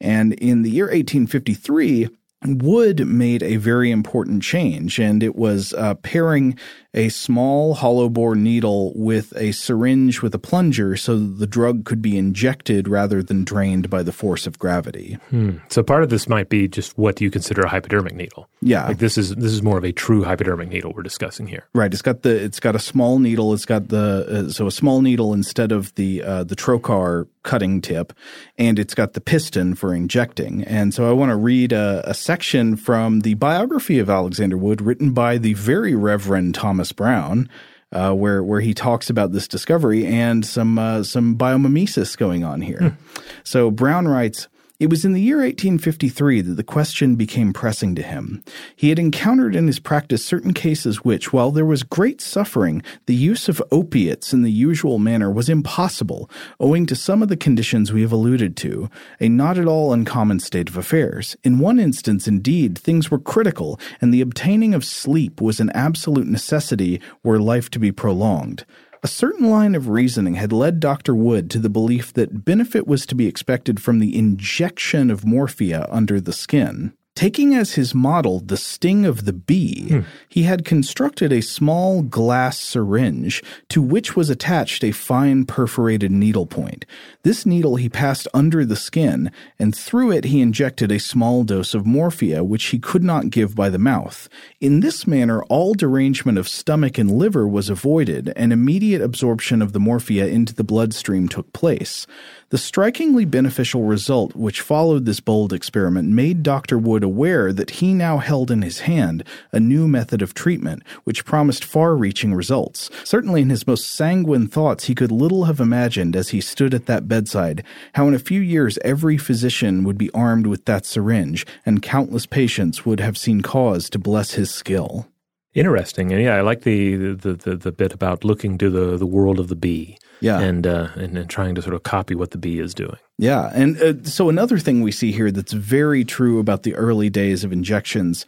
And in the year 1853, Wood made a very important change, and it was uh, pairing a small hollow bore needle with a syringe with a plunger so the drug could be injected rather than drained by the force of gravity. Hmm. So part of this might be just what do you consider a hypodermic needle. Yeah. Like this is this is more of a true hypodermic needle we're discussing here. Right. It's got the it's got a small needle. It's got the uh, so a small needle instead of the uh, the trocar cutting tip, and it's got the piston for injecting. And so I want to read a, a section from the biography of Alexander Wood written by the very Reverend Thomas Brown, uh, where where he talks about this discovery and some uh, some biomimesis going on here. Hmm. So Brown writes. It was in the year 1853 that the question became pressing to him. He had encountered in his practice certain cases which, while there was great suffering, the use of opiates in the usual manner was impossible, owing to some of the conditions we have alluded to, a not at all uncommon state of affairs. In one instance, indeed, things were critical, and the obtaining of sleep was an absolute necessity were life to be prolonged. A certain line of reasoning had led Dr. Wood to the belief that benefit was to be expected from the injection of morphia under the skin. Taking as his model the sting of the bee, hmm. he had constructed a small glass syringe to which was attached a fine perforated needle point. This needle he passed under the skin, and through it he injected a small dose of morphia, which he could not give by the mouth. In this manner, all derangement of stomach and liver was avoided, and immediate absorption of the morphia into the bloodstream took place. The strikingly beneficial result which followed this bold experiment made Dr. Wood aware that he now held in his hand a new method of treatment which promised far reaching results. Certainly, in his most sanguine thoughts, he could little have imagined as he stood at that bedside how in a few years every physician would be armed with that syringe, and countless patients would have seen cause to bless his skill. Interesting, and yeah, I like the the, the, the bit about looking to the, the world of the bee, yeah, and, uh, and and trying to sort of copy what the bee is doing. Yeah, and uh, so another thing we see here that's very true about the early days of injections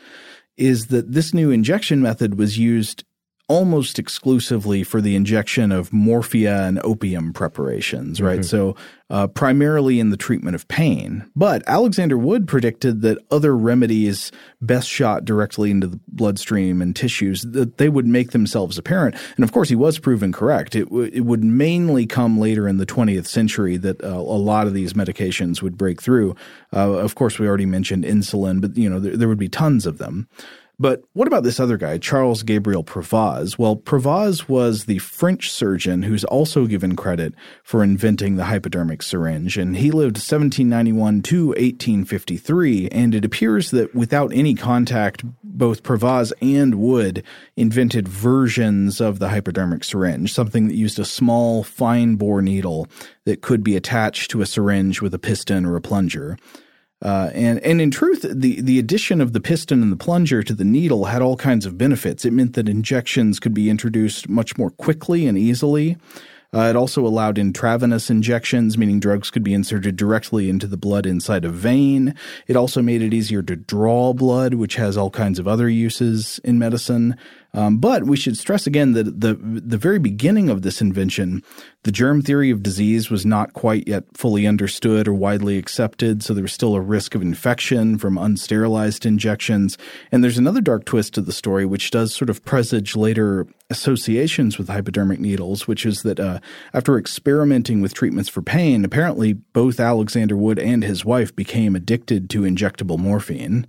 is that this new injection method was used almost exclusively for the injection of morphia and opium preparations, right? Mm-hmm. So, uh, primarily in the treatment of pain. But Alexander Wood predicted that other remedies best shot directly into the bloodstream and tissues that they would make themselves apparent. And of course, he was proven correct. It, w- it would mainly come later in the 20th century that uh, a lot of these medications would break through. Uh, of course, we already mentioned insulin, but you know there, there would be tons of them. But what about this other guy, Charles Gabriel Pravaz? Well, Pravaz was the French surgeon who's also given credit for inventing the hypodermic syringe, and he lived 1791 to 1853. And it appears that without any contact, both Pravaz and Wood invented versions of the hypodermic syringe, something that used a small, fine bore needle that could be attached to a syringe with a piston or a plunger. Uh, and and in truth, the the addition of the piston and the plunger to the needle had all kinds of benefits. It meant that injections could be introduced much more quickly and easily. Uh, it also allowed intravenous injections, meaning drugs could be inserted directly into the blood inside a vein. It also made it easier to draw blood, which has all kinds of other uses in medicine. Um, but we should stress again that the the very beginning of this invention, the germ theory of disease was not quite yet fully understood or widely accepted, so there was still a risk of infection from unsterilized injections. And there's another dark twist to the story, which does sort of presage later associations with hypodermic needles, which is that uh, after experimenting with treatments for pain, apparently both Alexander Wood and his wife became addicted to injectable morphine.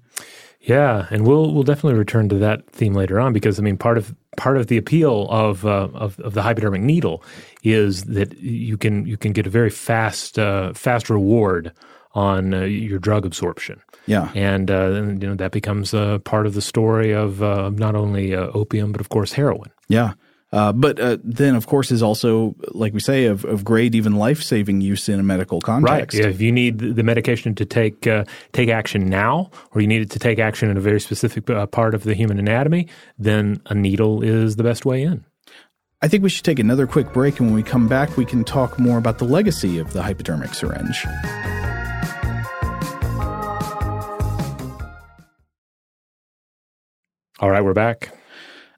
Yeah, and we'll we'll definitely return to that theme later on because I mean part of part of the appeal of uh, of, of, the hypodermic needle is that you can you can get a very fast uh, fast reward on uh, your drug absorption. Yeah, and, uh, and, you know that becomes a part of the story of uh, not only uh, opium but of course heroin. Yeah, uh, but uh, then, of course, is also, like we say, of, of great, even life saving use in a medical context. Right. Yeah, If you need the medication to take uh, take action now, or you need it to take action in a very specific uh, part of the human anatomy, then a needle is the best way in. I think we should take another quick break, and when we come back, we can talk more about the legacy of the hypodermic syringe. All right, we're back.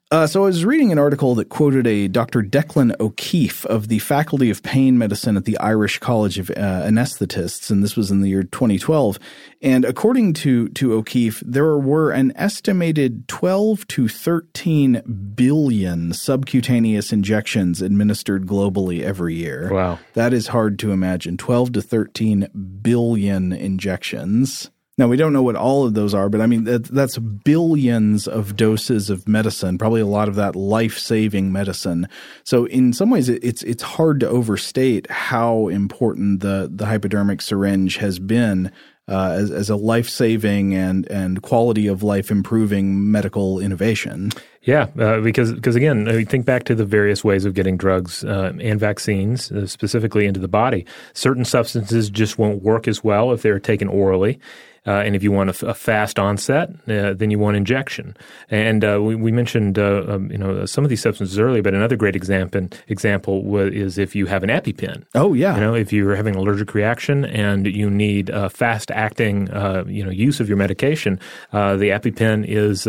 Uh, so I was reading an article that quoted a Dr. Declan O'Keefe of the Faculty of Pain Medicine at the Irish College of uh, Anesthetists, and this was in the year 2012. And according to to O'Keefe, there were an estimated 12 to 13 billion subcutaneous injections administered globally every year. Wow, that is hard to imagine. 12 to 13 billion injections. Now, we don't know what all of those are, but I mean, that, that's billions of doses of medicine, probably a lot of that life saving medicine. So, in some ways, it's, it's hard to overstate how important the, the hypodermic syringe has been uh, as, as a life saving and, and quality of life improving medical innovation. Yeah, uh, because because again, I think back to the various ways of getting drugs uh, and vaccines uh, specifically into the body. Certain substances just won't work as well if they're taken orally. Uh, and if you want a, a fast onset, uh, then you want injection. And uh, we, we, mentioned uh, um, you know some of these substances earlier, but another great example example is if you have an EpiPen. Oh yeah, you know if you're having an allergic reaction and you need a fast acting uh, you know use of your medication, uh, the EpiPen is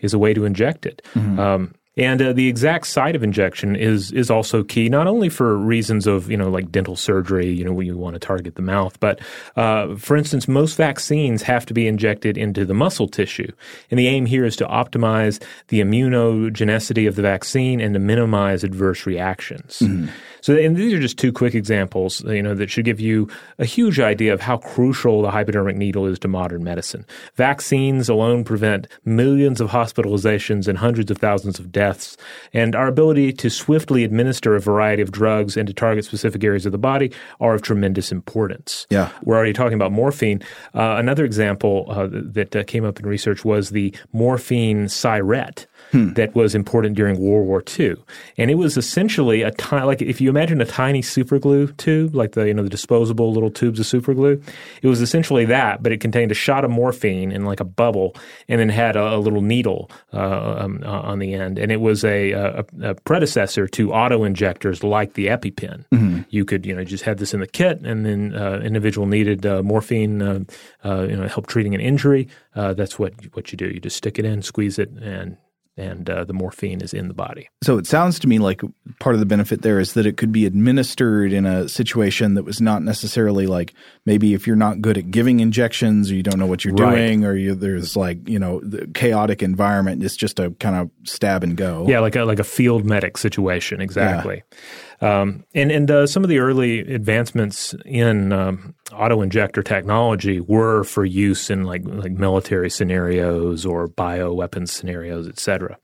is a way to inject it. Mm-hmm. Um, and uh, the exact site of injection is is also key, not only for reasons of you know like dental surgery, you know when you want to target the mouth, but uh, for instance, most vaccines have to be injected into the muscle tissue, and the aim here is to optimize the immunogenicity of the vaccine and to minimize adverse reactions. Mm-hmm. So, and these are just two quick examples, you know, that should give you a huge idea of how crucial the hypodermic needle is to modern medicine. Vaccines alone prevent millions of hospitalizations and hundreds of thousands of deaths, and our ability to swiftly administer a variety of drugs and to target specific areas of the body are of tremendous importance. Yeah, we're already talking about morphine. Uh, another example uh, that uh, came up in research was the morphine syringe hmm. that was important during World War II. And it was essentially a tiny, like if you imagine a tiny superglue tube, like the, you know, the disposable little tubes of superglue, it was essentially that, but it contained a shot of morphine in like a bubble and then had a, a little needle uh, um, uh, on the end. And it was a, a, a predecessor to auto injectors like the EpiPen. Mm-hmm. You could, you know, just have this in the kit, and then uh, individual needed uh, morphine, uh, uh, you know, help treating an injury. Uh, that's what what you do. You just stick it in, squeeze it, and and uh, the morphine is in the body. So it sounds to me like part of the benefit there is that it could be administered in a situation that was not necessarily like maybe if you're not good at giving injections or you don't know what you're right. doing or you, there's like you know the chaotic environment. It's just a kind of stab and go. Yeah, like a like a field medic situation. Exactly. Yeah. Um, and and uh, some of the early advancements in um, auto injector technology were for use in like like military scenarios or bio weapons scenarios, et cetera.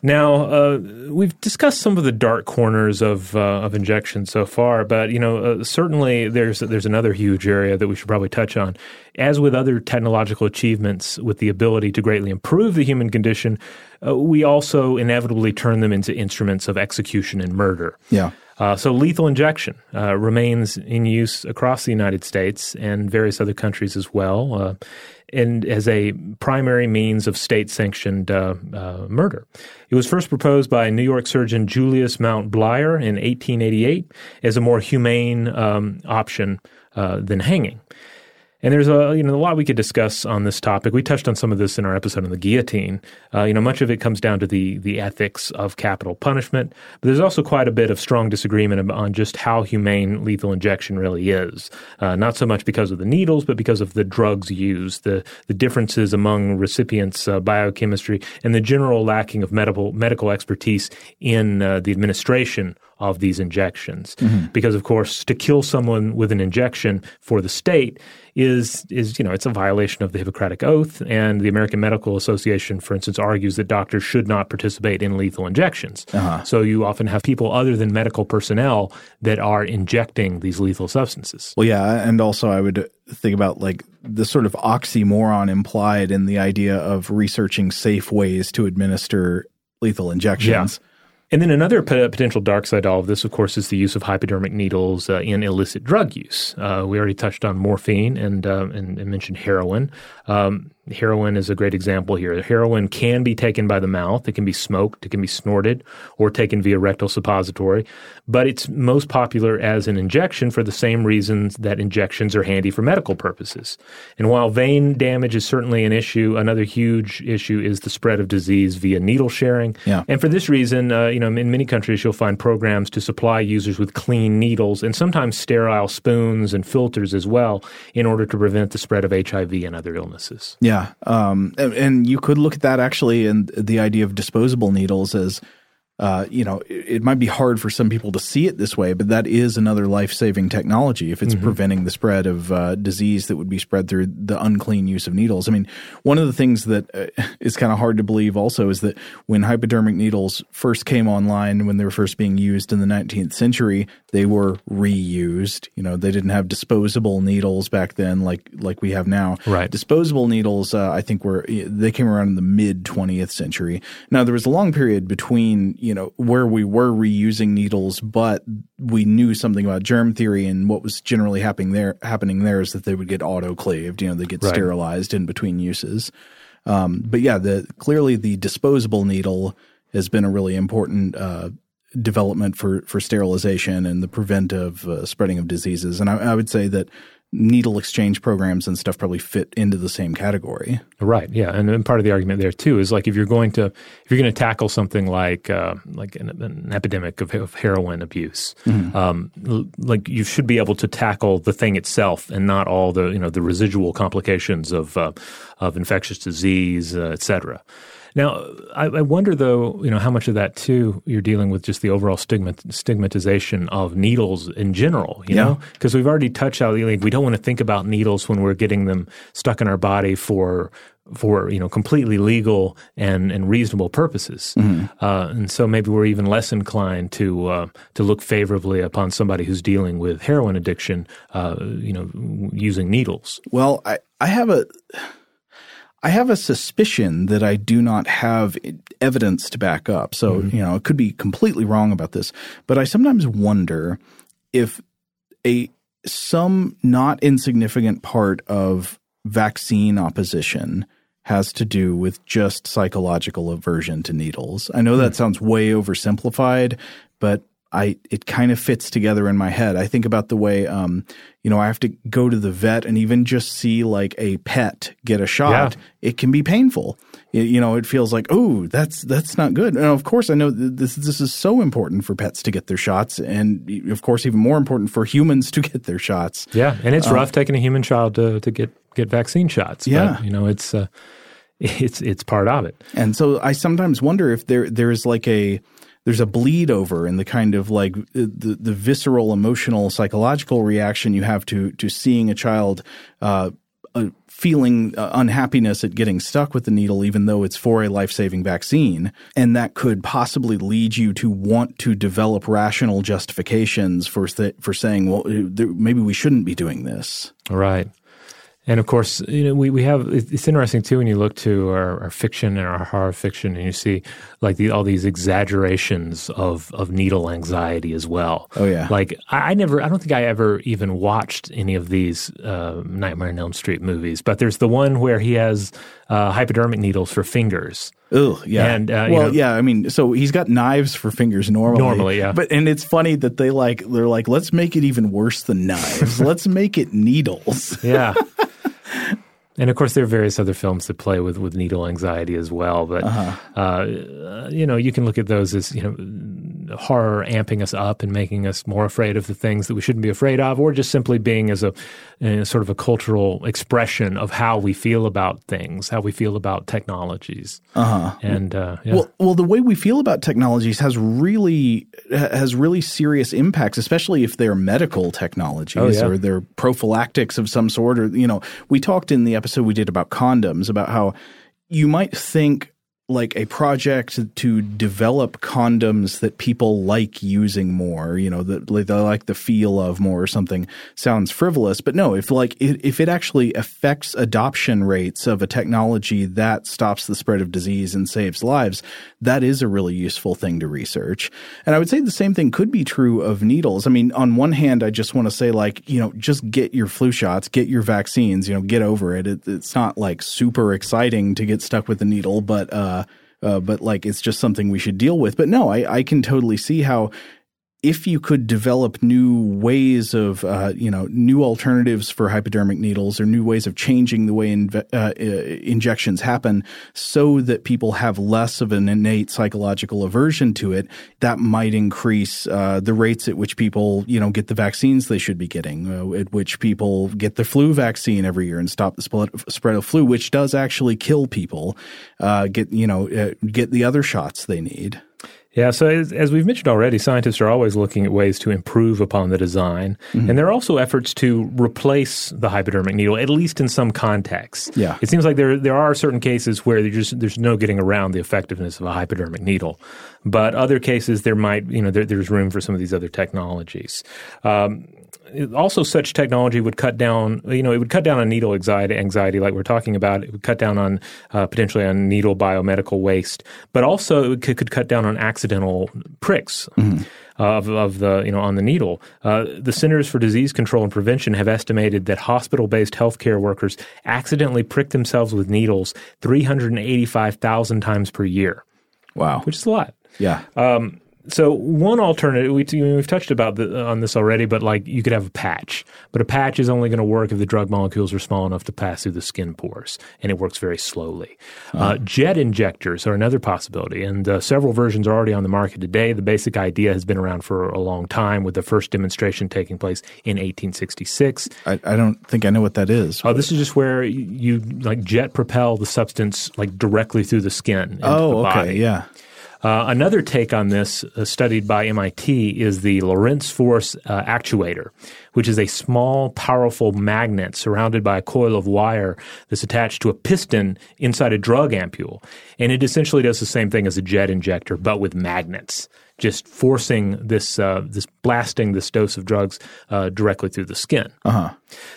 Now, uh, we've discussed some of the dark corners of uh, of injection so far, but you know, uh, certainly there's there's another huge area that we should probably touch on. As with other technological achievements, with the ability to greatly improve the human condition, uh, we also inevitably turn them into instruments of execution and murder. Yeah. Uh, so lethal injection uh, remains in use across the United States and various other countries as well, uh, and as a primary means of state-sanctioned uh, uh, murder. It was first proposed by New York surgeon Julius Mount Bleyer in 1888 as a more humane um, option uh, than hanging. And there's a you know a lot we could discuss on this topic. We touched on some of this in our episode on the guillotine. Uh, you know, much of it comes down to the the ethics of capital punishment, but there's also quite a bit of strong disagreement on just how humane lethal injection really is. Uh, not so much because of the needles, but because of the drugs used, the the differences among recipients' uh, biochemistry, and the general lacking of medical medical expertise in uh, the administration of these injections. Mm-hmm. Because, of course, to kill someone with an injection for the state is is you know it's a violation of the Hippocratic Oath, and the American Medical Association, for instance, argues that doctors should not participate in lethal injections. Uh-huh. So you often have people other than medical personnel that are injecting these lethal substances. Well, yeah, and also I would think about like the sort of oxymoron implied in the idea of researching safe ways to administer lethal injections. Yeah. And then another potential dark side to all of this, of course, is the use of hypodermic needles uh, in illicit drug use. Uh, we already touched on morphine and, uh, and, and mentioned heroin. Um, Heroin is a great example here. Heroin can be taken by the mouth. It can be smoked. It can be snorted or taken via rectal suppository. But it's most popular as an injection for the same reasons that injections are handy for medical purposes. And while vein damage is certainly an issue, another huge issue is the spread of disease via needle sharing. Yeah. And for this reason, uh, you know, in many countries, you'll find programs to supply users with clean needles and sometimes sterile spoons and filters as well in order to prevent the spread of HIV and other illnesses. Yeah. Yeah, um, and, and, you could look at that actually, and the idea of disposable needles as uh, you know, it, it, might be hard for some people to see it this way, but that is another life saving technology if it's mm-hmm. preventing the spread of uh, disease that would be spread through the unclean use of needles. I mean, one of the things that uh, is kind of hard to believe also is that when hypodermic needles first came online, when they were first being used in the 19th century, they were reused. You know, they didn't have disposable needles back then like like we have now. Right. Disposable needles, uh, I think, were they came around in the mid 20th century. Now there was a long period between you know, where we were reusing needles, but we knew something about germ theory and what was generally happening there. Happening there is that they would get autoclaved. You know, they get right. sterilized in between uses. Um, but yeah, the clearly the disposable needle has been a really important uh, development for for sterilization and the preventive uh, spreading of diseases. And I, I would say that needle exchange programs and stuff probably fit into the same category. Right. Yeah, and, and, part of the argument there too is like if you're going to if you're going to tackle something like uh, like an, an, epidemic of, of heroin abuse, mm-hmm. um, like you should be able to tackle the thing itself and not all the you know the residual complications of uh, of infectious disease, uh, et cetera. Now, I, I, wonder though, you know, how much of that too you're dealing with just the overall stigma, stigmatization of needles in general. You yeah. know, because we've already touched out like we don't want to think about needles when we're getting them stuck in our body for for you know completely legal and and reasonable purposes, mm-hmm. uh, and so maybe we're even less inclined to uh, to look favorably upon somebody who's dealing with heroin addiction, uh, you know, using needles. Well, I I have a I have a suspicion that I do not have evidence to back up. So, mm-hmm. you know, it could be completely wrong about this, but I sometimes wonder if a some not insignificant part of vaccine opposition has to do with just psychological aversion to needles. I know that mm. sounds way oversimplified, but I it kind of fits together in my head. I think about the way um, you know I have to go to the vet and even just see like a pet get a shot. Yeah. It can be painful. It- you know, it feels like oh that's that's not good. And of course, I know th- this this is so important for pets to get their shots, and of course, even more important for humans to get their shots. Yeah, and it's rough taking a human child to, to get, get vaccine shots. Yeah. but, you know it's uh, it's it's part of it. And so I sometimes wonder if there there's like a there's a bleed over in the kind of like the the visceral, emotional, psychological reaction you have to to seeing a child uh, uh, feeling uh, unhappiness at getting stuck with the needle, even though it's for a life saving vaccine, and that could possibly lead you to want to develop rational justifications for th- for saying, well, uh, there, maybe we shouldn't be doing this. Right. And of course, you know, we, we have, it's interesting too when you look to our, our fiction and our horror fiction and you see like the, all these exaggerations of, of needle anxiety as well. Oh, yeah. Like I, I never, I don't think I ever even watched any of these uh, Nightmare on Elm Street movies, but there's the one where he has uh, hypodermic needles for fingers. Ugh, yeah. And, uh, you well, know- yeah. I mean, so he's got knives for fingers normally. Normally, yeah. But and it's funny that they like they're like, let's make it even worse than knives. let's make it needles. Yeah. And of course, there are various other films that play with, with needle anxiety as well. But Uh-huh. uh, you know, you can look at those as you know horror amping us up and making us more afraid of the things that we shouldn't be afraid of, or just simply being as a, a sort of a cultural expression of how we feel about things, how we feel about technologies. Uh-huh. And uh, yeah. Well, well, the way we feel about technologies has really has really serious impacts, especially if they're medical technologies Oh, yeah. or they're prophylactics of some sort. Or you know, we talked in the episode we did about condoms about how you might think like a project to develop condoms that people like using more, you know, that like, they like the feel of more or something sounds frivolous. But no, if like it, if it actually affects adoption rates of a technology that stops the spread of disease and saves lives, that is a really useful thing to research. And I would say the same thing could be true of needles. I mean, on one hand, I just want to say like, you know, just get your flu shots, get your vaccines, you know, get over it. it it's not like super exciting to get stuck with a needle, but, uh, uh, but like it's just something we should deal with. But no, I, I can totally see how if you could develop new ways of, uh, you know, new alternatives for hypodermic needles or new ways of changing the way uh, uh, injections happen so that people have less of an innate psychological aversion to it, that might increase uh, the rates at which people, you know, get the vaccines they should be getting, uh, at which people get the flu vaccine every year and stop the spread of flu, which does actually kill people, uh, get, you know, get the other shots they need. Yeah, so as, as we've mentioned already, scientists are always looking at ways to improve upon the design. Mm-hmm. And there are also efforts to replace the hypodermic needle, at least in some contexts. Yeah. It seems like there, there are certain cases where there's, just, there's no getting around the effectiveness of a hypodermic needle. But other cases, there might, you know, there, there's room for some of these other technologies. Um, also, such technology would cut down, you know, it would cut down on needle anxiety, anxiety like we're talking about. It would cut down on uh, potentially on needle biomedical waste, but also it could, could cut down on accidental pricks. Of, of the you know on the needle, uh, the Centers for Disease Control and Prevention have estimated that hospital-based healthcare workers accidentally prick themselves with needles 385,000 times per year, Wow. which is a lot. Yeah. So one alternative we, we've touched about the, on this already, but like you could have a patch, but a patch is only going to work if the drug molecules are small enough to pass through the skin pores, and it works very slowly. Uh, jet injectors are another possibility, and uh, several versions are already on the market today. The basic idea has been around for a long time, with the first demonstration taking place in 1866. I, I don't think I know what that is. Oh, this is just where you, you like jet propel the substance like directly through the skin. Into oh, the okay. Yeah. Uh, another take on this, uh, studied by MIT, is the Lorentz force uh, actuator, which is a small, powerful magnet surrounded by a coil of wire that's attached to a piston inside a drug ampule. And it essentially does the same thing as a jet injector, but with magnets, just forcing this, uh, this blasting this dose of drugs uh, directly through the skin. Uh-huh.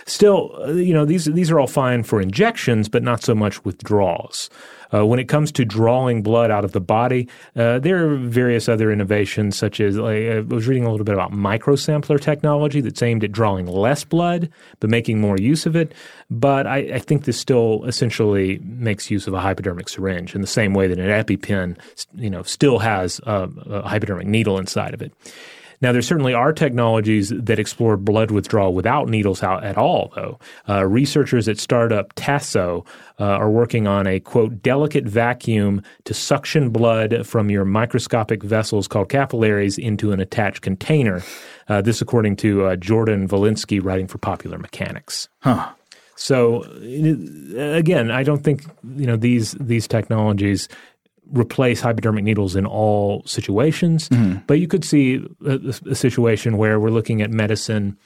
Still, you know, these these are all fine for injections, but not so much withdrawals. Uh, when it comes to drawing blood out of the body, uh, there are various other innovations, such as like, I was reading a little bit about microsampler technology that's aimed at drawing less blood but making more use of it. But I, I think this still essentially makes use of a hypodermic syringe in the same way that an EpiPen, you know, still has a, a hypodermic needle inside of it. Now, there certainly are technologies that explore blood withdrawal without needles out at all, though. Uh, researchers at startup Tasso uh, are working on a quote delicate vacuum to suction blood from your microscopic vessels called capillaries into an attached container. Uh, this, according to uh, Jordan Valinsky, writing for Popular Mechanics. Huh. So again, I don't think you know these these technologies replace hypodermic needles in all situations, mm-hmm. but you could see a, a, situation where we're looking at medicine,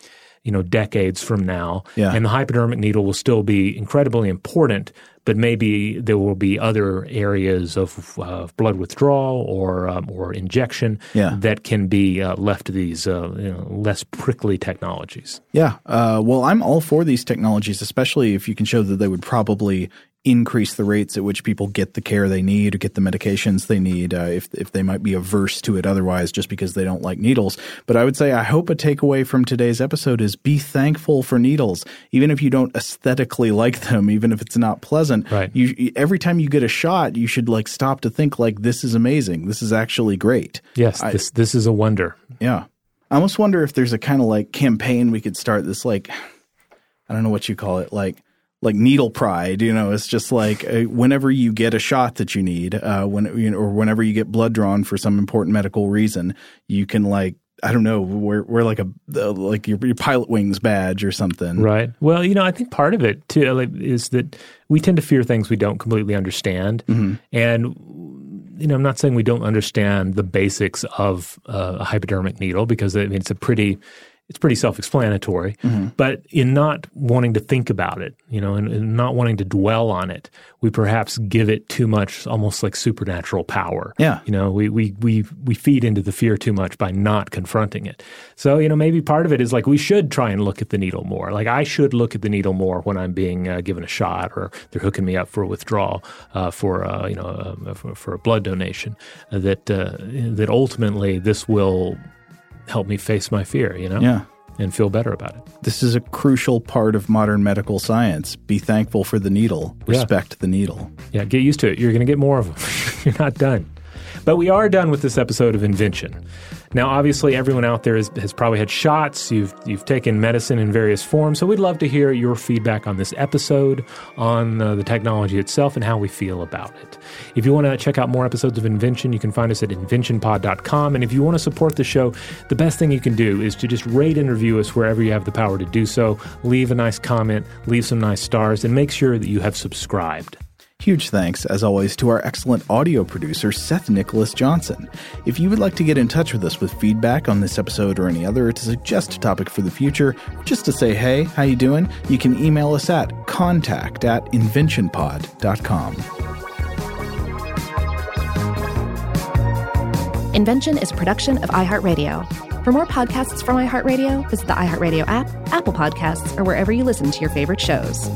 you know, decades from now, yeah. and the hypodermic needle will still be incredibly important, but maybe there will be other areas of uh, blood withdrawal or um, or injection yeah. that can be uh, left to these uh, you know, less prickly technologies. Yeah, uh, well, I'm all for these technologies, especially if you can show that they would probably increase the rates at which people get the care they need or get the medications they need uh, if if they might be averse to it otherwise just because they don't like needles. But I would say I hope a takeaway from today's episode is be thankful for needles, even if you don't aesthetically like them, even if it's not pleasant. Right. You every time you get a shot, you should like stop to think like this is amazing. This is actually great. Yes, I, this this is a wonder. Yeah. I almost wonder if there's a kind of like campaign we could start this like I don't know what you call it like like needle pride. You know, it's just like uh, whenever you get a shot that you need, uh, when you know, or whenever you get blood drawn for some important medical reason, you can like I don't know, wear wear like a like your, your pilot wings badge or something. Right. Well, you know, I think part of it too like, is that we tend to fear things we don't completely understand, mm-hmm. and you know, I'm not saying we don't understand the basics of uh, a hypodermic needle because I mean it's a pretty it's pretty self-explanatory. Mm-hmm. But in not wanting to think about it, you know, and, and, not wanting to dwell on it, we perhaps give it too much, almost like supernatural power. Yeah, you know, we we we we feed into the fear too much by not confronting it. So you know, maybe part of it is like we should try and look at the needle more. Like I should look at the needle more when I'm being uh, given a shot or they're hooking me up for a withdrawal uh, for uh, you know uh, for, for, a blood donation. that uh, that ultimately this will help me face my fear, you know? Yeah. And feel better about it. This is a crucial part of modern medical science. Be thankful for the needle, respect yeah. the needle. Yeah, get used to it. You're going to get more of them. You're not done. But we are done with this episode of Invention. Now, obviously, everyone out there has, has, probably had shots. You've you've taken medicine in various forms. So we'd love to hear your feedback on this episode, on uh, the technology itself, and how we feel about it. If you want to check out more episodes of Invention, you can find us at inventionpod.com. And if you want to support the show, the best thing you can do is to just rate and review us wherever you have the power to do so. Leave a nice comment, leave some nice stars, and make sure that you have subscribed. Huge thanks, as always, to our excellent audio producer, Seth Nicholas Johnson. If you would like to get in touch with us with feedback on this episode or any other, to suggest a topic for the future, or just to say, hey, how you doing, you can email us at contact at inventionpod.com. Invention is a production of iHeartRadio. For more podcasts from iHeartRadio, visit the iHeartRadio app, Apple Podcasts, or wherever you listen to your favorite shows.